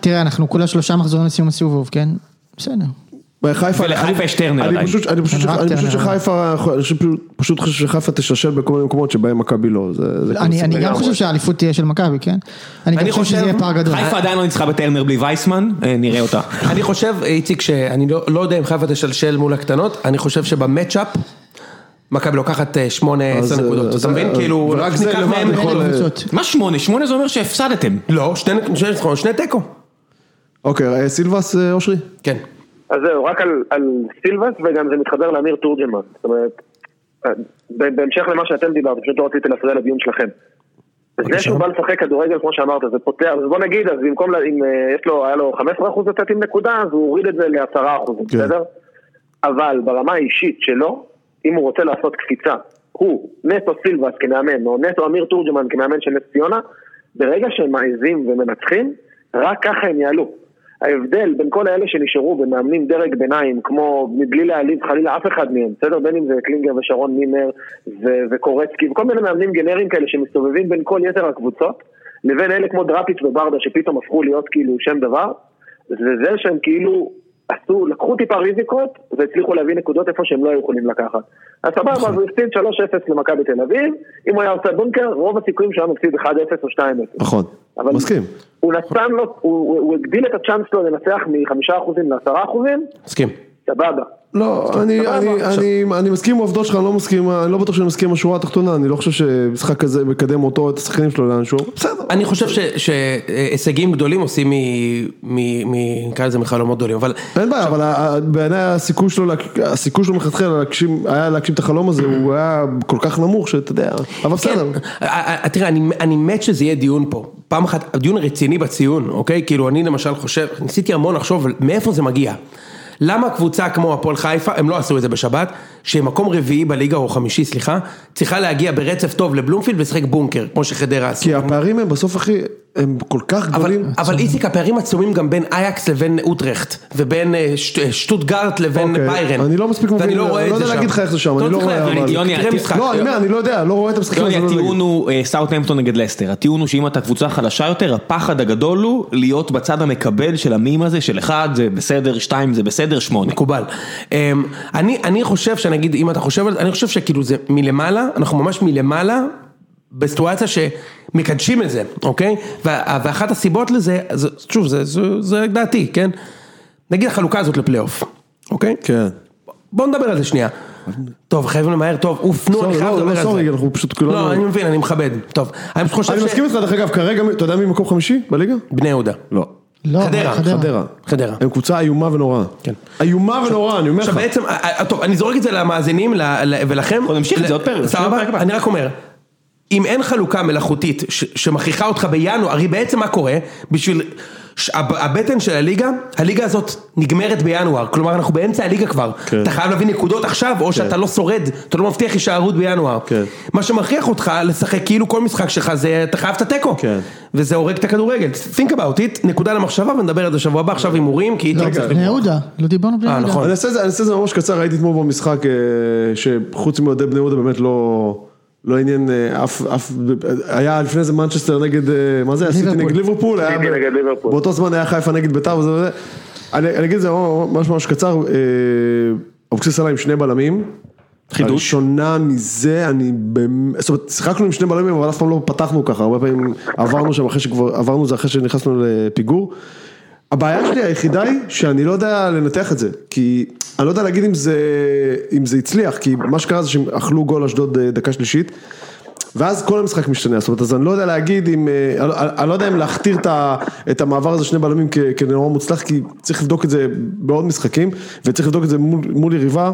תראה, אנחנו כולה שלושה מחזורים לסיום הסיבוב, כן? בסדר. בחיפה, ולחיפה אני- יש טרנר אני עדיין. פשוט- אני פשוט- רק אני טרנר. פשוט שחיפה, פשוט- פשוט חושב שחיפה תששל בכל מיני מקומות שבהם מכבי לא. זה- זה אני אני גם. חושב שהאליפות תהיה של מכבי, כן? אני גם חושב שזה יהיה פער גדול. חיפה עדיין לא ניצחה בטרנר בלי וייסמן, אה, נראה אותה. אני חושב, איציק, שאני לא לא יודע אם חיפה תשלשל מול הקטנות, אני חושב שבמצ'אפ, מכבי לוקחת אה, שמונה, אז, עשר נקודות, אז, אתה מבין? כאילו, ורק זה לבד יכול-. מה שמונה? שמונה זה אומר שהפסדתם. לא, שני תיקו. אוקיי, אה, סילבס אה, אושרי? כן. אז זהו, רק על, על סילבס וגם זה מתחבר לאמיר תורג'מן. זאת אומרת, ב- בהמשך למה שאתם דיברתם, פשוט לא רציתי להפריע לדיון שלכם. זה שהוא בא לשחק כדורגל, כמו שאמרת, זה פותח, אז בוא נגיד, אז במקום, לה- אם אה, יש לו, היה לו 15% לצאת עם נקודה, אז הוא הוריד את זה ל-10%, כן. בסדר? אבל ברמה האישית שלו, אם הוא רוצה לעשות קפיצה, הוא, נטו סילבס כמאמן, או נטו אמיר תורג'מן כמאמן של נס ציונה, ברגע שהם מעזים ומנצחים, רק ככה הם יעלו. ההבדל בין כל האלה שנשארו במאמנים דרג ביניים, כמו מבלי להעליב חלילה אף אחד מהם, בסדר? בין אם זה קלינגר ושרון מימר ו- וקורצקי וכל מיני מאמנים גנריים כאלה שמסתובבים בין כל יתר הקבוצות, לבין אלה כמו דראפיץ' וברדה שפתאום הפכו להיות כאילו שם דבר, זה זה שהם כאילו עשו, לקחו טיפה ריזיקות והצליחו להביא נקודות איפה שהם לא היו יכולים לקחת. אז סבבה, אז הוא הפסיד 3-0 למכבי תל אביב, אם הוא היה עושה בונקר, רוב הסיכויים שהוא היה מפסיד 1-0 או 2-0. נכון, מסכים. הוא נתן לו, הוא הגדיל את הצ'אנס שלו לנצח מ-5% ל-10%, מסכים. סבבה. לא, אני, סבבה. אני, אני, אני מסכים עם העובדות שלך, אני לא מסכים, אני לא בטוח שאני מסכים עם השורה התחתונה, אני לא חושב שמשחק כזה מקדם אותו, את השחקנים שלו לאנשהו, בסדר. אני חושב שהישגים גדולים עושים מ- מ... מ- נקרא לזה מחלומות גדולים, אבל אין בעיה, אבל בעיניי הסיכוי שלו, הסיכוי שלו מלכתחילה להגשים, היה להגשים את החלום הזה, הוא היה כל כך נמוך שאתה יודע, אבל בסדר. כן, אה, תראה, אני, אני מת שזה יהיה דיון פה, פעם אחת, דיון רציני בציון, אוקיי? כאילו אני למשל חושב, ניסיתי המון לחשוב מאיפה זה מגיע. למה קבוצה כמו הפועל חיפה, הם לא עשו את זה בשבת, שמקום רביעי בליגה, או חמישי, סליחה, צריכה להגיע ברצף טוב לבלומפילד ולשחק בונקר, כמו שחדרה עשו. כי הפערים הם בסוף אחי, הם כל כך אבל, גדולים. אבל איציק, הפערים עצומים גם בין אייקס לבין אוטרכט, ובין אה, שט, אה, שטוטגרט לבין אוקיי, ביירן. אני לא מספיק מבין, לא רואה אני לא יודע שם. להגיד לך איך זה שם, אני לא צריך רואה. לא, אני לא יודע, לא רואה את המשחקים. יוני, לא הטיעון הוא סאוטהמפטון נגד לסטר, הטיעון הוא שאם אתה קבוצה חלשה יותר, הפחד הגדול הוא להיות בצד המקבל של המים הזה, של אחד זה בסדר, שתיים זה בסדר, שמונה. מקובל. אמ, אני, אני חושב שנגיד, אם אתה חושב על זה, אני חושב שכאילו זה מלמעלה, אנחנו ממש מלמעלה, בסיטואציה שמקדשים את זה, אוקיי? ואחת הסיבות לזה, זה, שוב, זה, זה, זה דעתי, כן? נגיד החלוקה הזאת לפלייאוף, אוקיי? כן. בוא נדבר על זה שנייה. טוב, חייבים למהר, טוב, אוף, נו, אני סורי, חייב לא, לדבר לא, על סורי, זה. אנחנו פשוט כולנו- לא, אני מבין, אני מכבד. טוב, אני פשוט חושב אני ש... מסכים איתך, דרך אגב, כרגע, אתה יודע מי מקום חמישי בליגה? בני יהודה. לא. לא, חדרה, חדרה. חדרה. הם קבוצה איומה ונוראה. כן. איומה ונוראה, אני אומר עכשיו לך. בעצם, אה, אה, טוב, אני זורק את זה למאזינים ל- ל- ולכם. נמשיך את זה עוד פרק, סבבה? אני רק אומר, אם אין חלוקה מלאכותית ש- שמכריחה אותך בינואר, הרי בעצם מה קורה? בשביל... ש- הב- הבטן של הליגה, הליגה הזאת נגמרת בינואר, כלומר אנחנו באמצע הליגה כבר, כן. אתה חייב להביא נקודות עכשיו, או שאתה לא שורד, אתה לא מבטיח הישארות בינואר, כן. מה שמכריח אותך לשחק כאילו כל משחק שלך זה, אתה חייב את התיקו, כן. וזה הורג את הכדורגל, think about it, נקודה למחשבה ונדבר על זה שבוע הבא, עכשיו הימורים, כי איציק צריך בני לברוח. יהודה, לא דיברנו בני אה, יהודה. נכון. אני אעשה את זה, אני אעשה את זה ממש קצר, הייתי אתמול במשחק אה, שחוץ מאוהדי בני יהודה באמת לא... לא עניין אה, אף, אף, היה לפני זה מנצ'סטר נגד, אה, מה זה, עשיתי. נגד ליברפול, היה. באותו זמן היה חיפה נגד בית"ר וזה וזה, אני אני אגיד את זה ממש ממש קצר, אה, אבוקסיס עלה עם שני בלמים, חידוש. הראשונה מזה, אני באמת, זאת אומרת, שיחקנו עם שני בלמים אבל אף פעם לא פתחנו ככה, הרבה פעמים עברנו שם אחרי שכבר, עברנו זה אחרי שנכנסנו לפיגור. הבעיה שלי היחידה היא שאני לא יודע לנתח את זה, כי אני לא יודע להגיד אם זה, אם זה הצליח, כי מה שקרה זה שהם אכלו גול אשדוד אה, דקה שלישית, ואז כל המשחק משתנה, זאת אומרת, אז אני לא יודע להגיד אם, אה, אני, אני לא יודע אם להכתיר את, המעבר הזה שני בלמים כנורא מוצלח, כי צריך לבדוק את זה בעוד משחקים, וצריך לבדוק את זה מול, מול יריבה,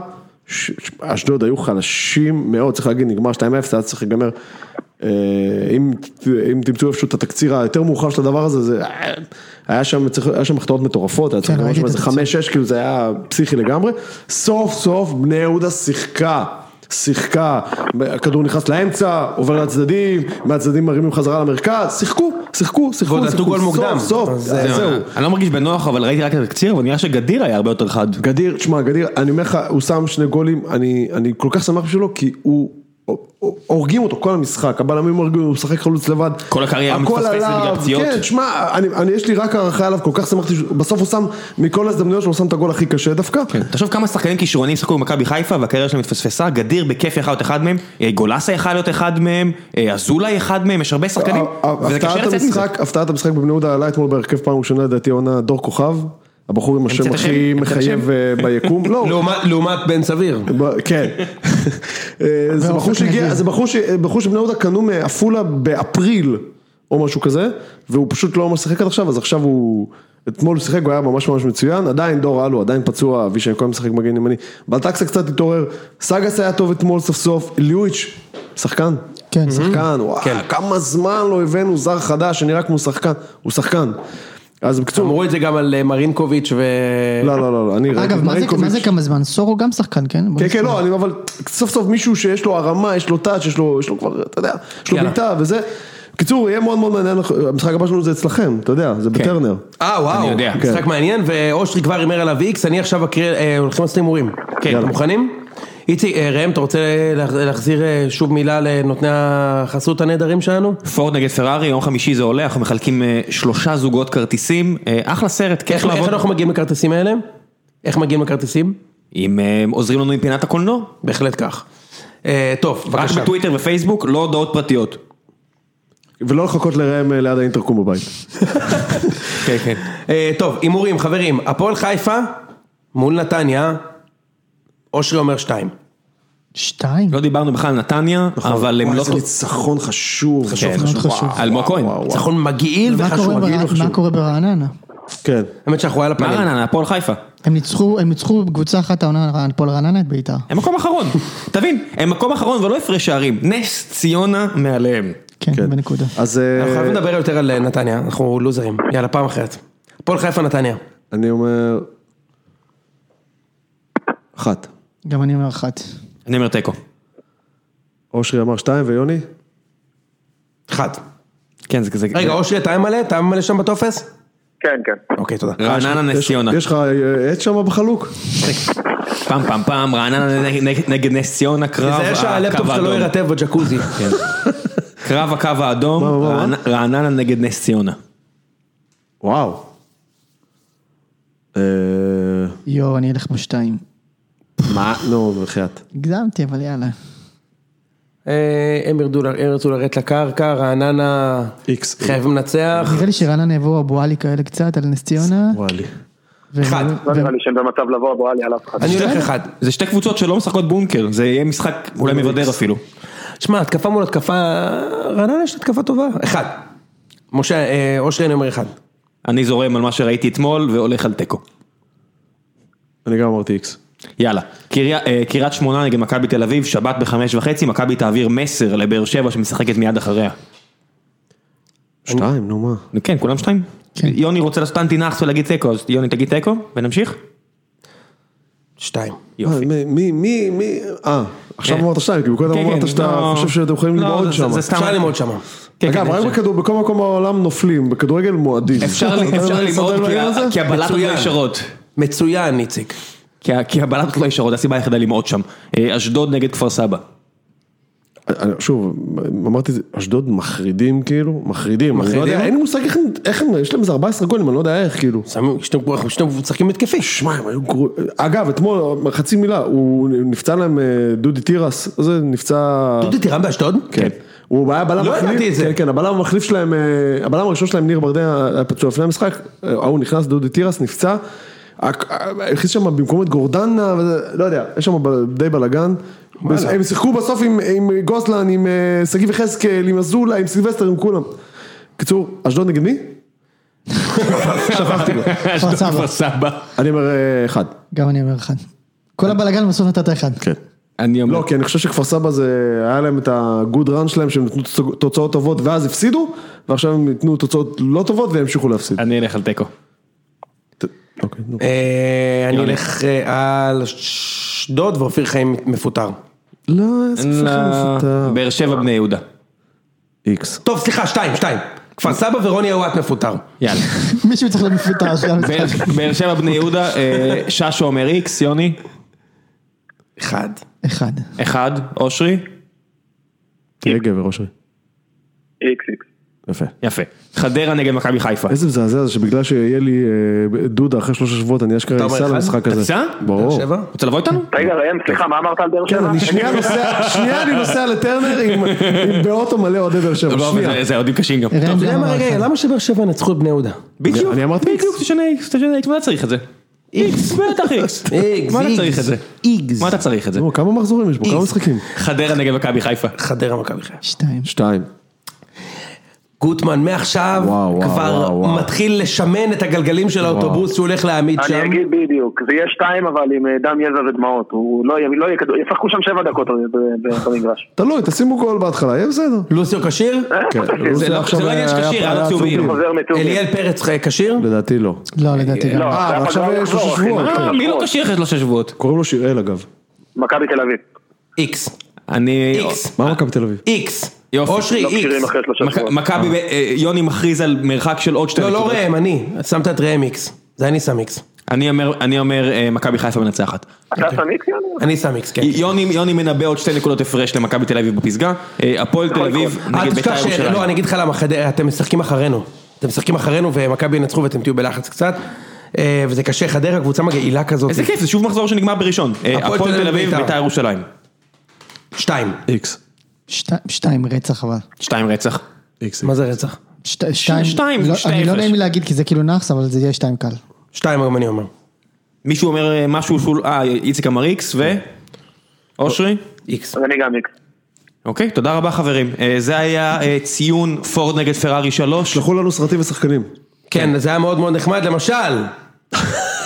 אשדוד היו חלשים מאוד, צריך להגיד, נגמר 2-0, היה צריך להיגמר. אה, אם תמצאו איפשהו את התקציר היותר מאוחר של הדבר הזה, זה היה שם, היה שם החטאות מטורפות, היה צריך כן, את איזה התקציר. חמש, שש, כאילו זה היה פסיכי לגמרי. סוף סוף בני יהודה שיחקה. שיחקה, הכדור נכנס לאמצע, עובר לצדדים, מהצדדים מרימים חזרה למרכז, שיחקו, שיחקו, שיחקו, ועוד נתנו שיחקו, גול מוקדם. סוף סוף, אז אז זהו. אני לא מרגיש בנוח, אבל ראיתי רק את התקציר, אבל נראה שגדיר היה הרבה יותר חד. גדיר, תשמע, גדיר, אני אומר לך, הוא שם שני גולים, אני, אני כל כך שמח בשבילו, כי הוא, הורגים אותו כל המשחק, הבלמים הורגים, הוא משחק חלוץ לבד. כל הקריירה מתפספסת בגלל פציעות. כן, תשמע, אני, אני, יש לי רק הערכה עליו, כל כך שמחתי, בסוף הוא שם, מכל ההזדמנויות שלו, הוא שם את הגול הכי קשה דווקא. כן, תחשוב כמה שחקנים כישרוניים שיחקו במכבי חיפה והקריירה שלהם מתפספסה, גדיר בכיף יכול להיות אחד מהם, אה, גולסה יכול להיות אחד מהם, אה, אזולאי אחד מהם, יש הרבה שחקנים, וזה קשה לצאת מזה. הפתעת המשחק בבני יהודה עלה אתמול בהרכב פעם ראשונה, לדעתי העונה דור כוכב, הבחור עם השם הכי מחייב? אה, ביקום, לא, לעומת- בן סביר. כן, אה, זה בחור שהגיע, זה בחור שבני יהודה קנו מעפולה באפריל או משהו כזה, והוא פשוט לא משחק עד עכשיו, אז עכשיו הוא אתמול הוא שיחק, הוא היה ממש ממש מצוין, עדיין דור אלו, עדיין פצוע, אבישי כהן משחק מגן ימני, בלטקסה קצת התעורר, סגס היה טוב אתמול סוף סוף, ליואיץ', שחקן. כן, שחקן, וואו, כמה זמן לא הבאנו זר חדש שנראה כמו שחקן, הוא שחקן. אז בקיצור, אמרו את זה גם על אה, מרינקוביץ' ו... לא, לא, לא, לא, אני ראיתי אגב, את מה זה- מרינקוביץ'. מה זה כמה זמן? סורו גם שחקן, כן? כן, כן. לא, אני, אבל סוף סוף מישהו שיש לו הרמה, יש לו טאץ', יש לו, יש לו כבר, אתה יודע, יש לו. בעיטה וזה. בקיצור, יהיה מאוד מאוד מעניין, המשחק הבא שלנו זה אצלכם, אתה יודע, זה בטרנר. אה וואו, אני יודע. משחק כן. מעניין ואושרי כבר הימר עליו איקס, אני עכשיו אקריא, אה, הולכים לעשות הימורים. כן. אתם מוכנים? איציק, אה, ראם, אתה רוצה לה- להחזיר אה, שוב מילה לנותני החסות הנהדרים שלנו? פורד נגד פרארי, יום חמישי זה עולה, אנחנו מחלקים אה, שלושה זוגות כרטיסים, אחלה סרט, כיף איך איך לעבוד. אנחנו מגיעים לכרטיסים האלה? איך מגיעים לכרטיסים? אם עוזרים לנו עם פינת הקולנוע, בהחלט כך. טוב, רק בבקשה. בטוויטר ופייסבוק, לא הודעות פרטיות. ולא לחכות לראם ליד האינטרקום בבית. כן, כן. טוב, הימורים, חברים, הפועל חיפה מול נתניה, אושרי אומר שתיים. שתיים. לא דיברנו בכלל על נתניה, אבל הם וואי, לא... איזה ניצחון חשוב. חשוב, כן, מאוד חשוב. אלמוג כהן. ניצחון מגעיל מה וחשוב. מה קורה ברעננה? כן. האמת שאנחנו על מה הפנים. רעננה? הפועל חיפה. הם ניצחו, הם ניצחו בקבוצה אחת העונה, הפועל רעננה את בית"ר. הם מקום אחרון, תבין, הם מקום אחרון ולא הפרש שערים, נס ציונה מעליהם. כן, כן. בנקודה. אז אה, אנחנו חייבים לדבר יותר על אה, נתניה, אנחנו לוזרים. יאללה, פעם אחרת. הפועל חיפה נתניה. אני אומר... אחת. גם אני אומר אחת. אני אומר תיקו. אושרי אמר שתיים ויוני? אחד. כן, זה כזה... רגע, אושרי, אתה ממלא? אתה ממלא שם בטופס? כן, כן. אוקיי, תודה. רעננה נס יש- ציונה. יש לך אה, עט שם בחלוק? פעם פעם פעם, רעננה נגד- נס ציונה, קרב תיזהר שהלפטופ הקו שלך לא האדום. יירטב בג'קוזי. קרב הקו האדום, רעננה נגד נס ציונה. וואו. אה, יואו, אני אלך בשתיים. מה? נו, בחייאת. הגזמתי, אבל יאללה. אה, הם ירדו ירצו לרדת לקרקע, רעננה איקס. חייבים לנצח. נראה לי שרעננה יבואו אבו עלי כאלה קצת על נס ציונה. וואלי. ו- אחד. לא נראה לי שהם במצב לבוא אבו עלי על אף אחד. אני הולך אחד. זה שתי קבוצות שלא משחקות בונקר, זה יהיה משחק אולי מבדר אפילו. שמע, התקפה מול התקפה, רעננה יש התקפה טובה. אחד. משה, אה, אושרי אני אומר אחד. אני זורם על מה שראיתי אתמול והולך על תיקו. אני גם אמרתי איקס. יאללה, אה, קריית שמונה נגד מכבי תל אביב, שבת בחמש וחצי, מכבי תעביר מסר לבאר שבע שמשחקת מיד אחריה. שתיים, נו מה. כן, כולם שתיים? כן. יוני רוצה לעשות אנטי נאחס ולהגיד תיקו, אז יוני תגיד תיקו ונמשיך? שתיים. יופי. מה, מי, מי, מי, אה, עכשיו כן. אמרת שתיים, כי קודם כן, כן, אמרת שאתה לא. חושב שאתם יכולים לא, ללמוד זה- שם. זה סתם- אפשר ללמוד שם. כן, אגב, כן, רק. בכדור, בכל מקום בעולם נופלים, בכדורגל מועדים. אפשר ללמוד כי הבלטות לא. ישרות. מצוין, איציק. כי הבלטות לא ישרות, הסיבה היחידה למעוד שם. אה, אשדוד נגד כפר סבא. אני- שוב, אמרתי, אשדוד מחרידים כאילו, מחרידים. אני לא יודע, מחרידים? אין לי מושג איך איך הם, יש להם איזה 14 גולים, אני לא יודע איך כאילו. שמים- שאתם משחקים התקפי. שמע, הם היו גרועים. אגב, אתמול, חצי מילה, הוא נפצע להם אה, דודי תירס, זה נפצע... דודי תירם באשדוד? כן. הוא היה בלם לא מחליף. כן, כן, הבלם המחליף שלהם, אה, הבלם הראשון שלהם, ניר ברדע, היה פצוע לפני המשחק, אה, ההוא נכנס, דודי תירס, נפצע, אה, הכניס שם במקום את גורדנה, לא יודע, יש שם די בלאגן. הם שיחקו בסוף עם, עם גוזלן, עם אה, שגיב יחזקאל, עם אזולה, עם סילבסטר, עם כולם. קיצור, אשדוד נגד מי? שכחתי כבר. כפר סבא. כפר סבא. אני אומר אה, אחד. גם אני אומר אחד. כל הבלאגן בסוף נתת אחד. כן. אני אומר, לא, כי אני חושב שכפר סבא זה, היה להם את הגוד רן שלהם, שהם נתנו תוצא- תוצאות טובות ואז הפסידו, ועכשיו הם ייתנו תוצאות לא טובות והם ימשיכו להפסיד. אני אלך על תיקו. אוקיי. אה, אני הולך אה, על אשדוד ואופיר חיים מפוטר. לא, איזה מפוטר. באר שבע בני יהודה. איקס. טוב, סליחה, שתיים, שתיים. כפר סבא ורוני אוואט מפוטר. יאללה. מישהו צריך להיות מפוטר עכשיו. באר- שבע בני יהודה, אה, ששו אומר איקס, יוני. אחד. אחד. אחד, אושרי. תהיה גבר, אושרי. איקס איקס. יפה. יפה. חדרה נגד מכבי חיפה. איזה מזעזע זה שבגלל שיהיה לי אה, דודה אחרי שלושה שבועות, אני אשכרה אתה אסע? למשחק אתה הזה. תיסע? ברור. רוצה לבוא איתנו? רגע ראם, סליחה, מה אמרת על באר כן, שבע? אני שנייה נוסע, שנייה אני נוסע לטרנר עם- באוטו מלא אוהדי באר שבע, לא, שנייה. זה- זה אוהדים קשים גם. אתה. למה שבאר שבע ינצחו את בני יהודה? בדיוק, אני אמרתי בדיוק, תשנה איקס, תשנה איקס, מה אתה צריך את זה? איקס, בטח איקס. מה אתה צריך את זה? איגס. מה אתה צריך את זה? כמה מחזורים יש בו? כמה משחקים? חדרה נגד מכבי חיפה. חדרה מכבי חיפה. שתיים. שתיים. גוטמן מעכשיו וואו, וואו, כבר וואו, וואו. מתחיל לשמן את הגלגלים של האוטובוס שהוא הולך להעמיד שם. אני אגיד בדיוק, זה יהיה שתיים אבל עם אה, דם יזע ודמעות, הוא לא יהיה, לא יהיה כדור, ישחקו שם שבע דקות ב- ב- במגרש. תלוי, תשימו גול בהתחלה, יהיה בסדר. לוסיו כשיר? אה, כן, זה לא- עכשיו זה לא עניין היה- של כשיר, היה היה לו צהובים. אליאל פרץ כשיר? לדעתי לא. לא, לדעתי. לא, אה, עכשיו יש יחזור, שבועות, כן. אה, מי לא כשיר אחרי שלושה שבועות? קוראים לו שיראל אגב. מכבי תל אביב. איקס. אני... איקס. מה מכבי תל אביב? איקס. יופי. אושרי לא איקס. מכבי, אה, יוני מכריז על מרחק של עוד שתי לא, לא נקודות. ראם, אני. שמת את ראם איקס. זה אני שם איקס. אני אומר, אני אומר אה, מכבי חיפה מנצחת. אתה שם איקס יוני? אני שם איקס, כן. יוני, יוני מנבא עוד שתי נקודות הפרש למכבי תל אביב בפסגה. אה, הפועל תל אביב אל נגד בית"ר. ירושלים. לא, אני אגיד לך למה, אתם משחקים אחרינו. אתם משחקים אחרינו ומכבי ינצחו ואתם תהיו בלחץ קצת. אה, וזה קשה, חדרה קבוצה מגעילה כזאת. איזה כיף, זה שוב מחזור שנגמר בראשון. אה, הפועל תל אביב, בית"ר ירושלים. שתיים. איקס. שתי- שתיים רצח אבל. שתיים רצח. מה זה רצח? שת- שתיים. שתיים, לא- שתי אני לא הפרש. נעים לי להגיד כי זה כאילו נאחס, אבל זה יהיה שתיים קל. שתיים גם אני אומר. מישהו אומר אה, משהו שהוא... אה, איציק אמר איקס ו... אושרי? איקס. אני גם איקס. אוקיי, תודה רבה חברים. אה, זה היה אה, ציון פורד נגד פרארי 3. שלחו לנו סרטים ושחקנים. כן, זה היה מאוד מאוד נחמד, למשל.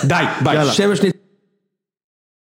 די, ביי. שמש.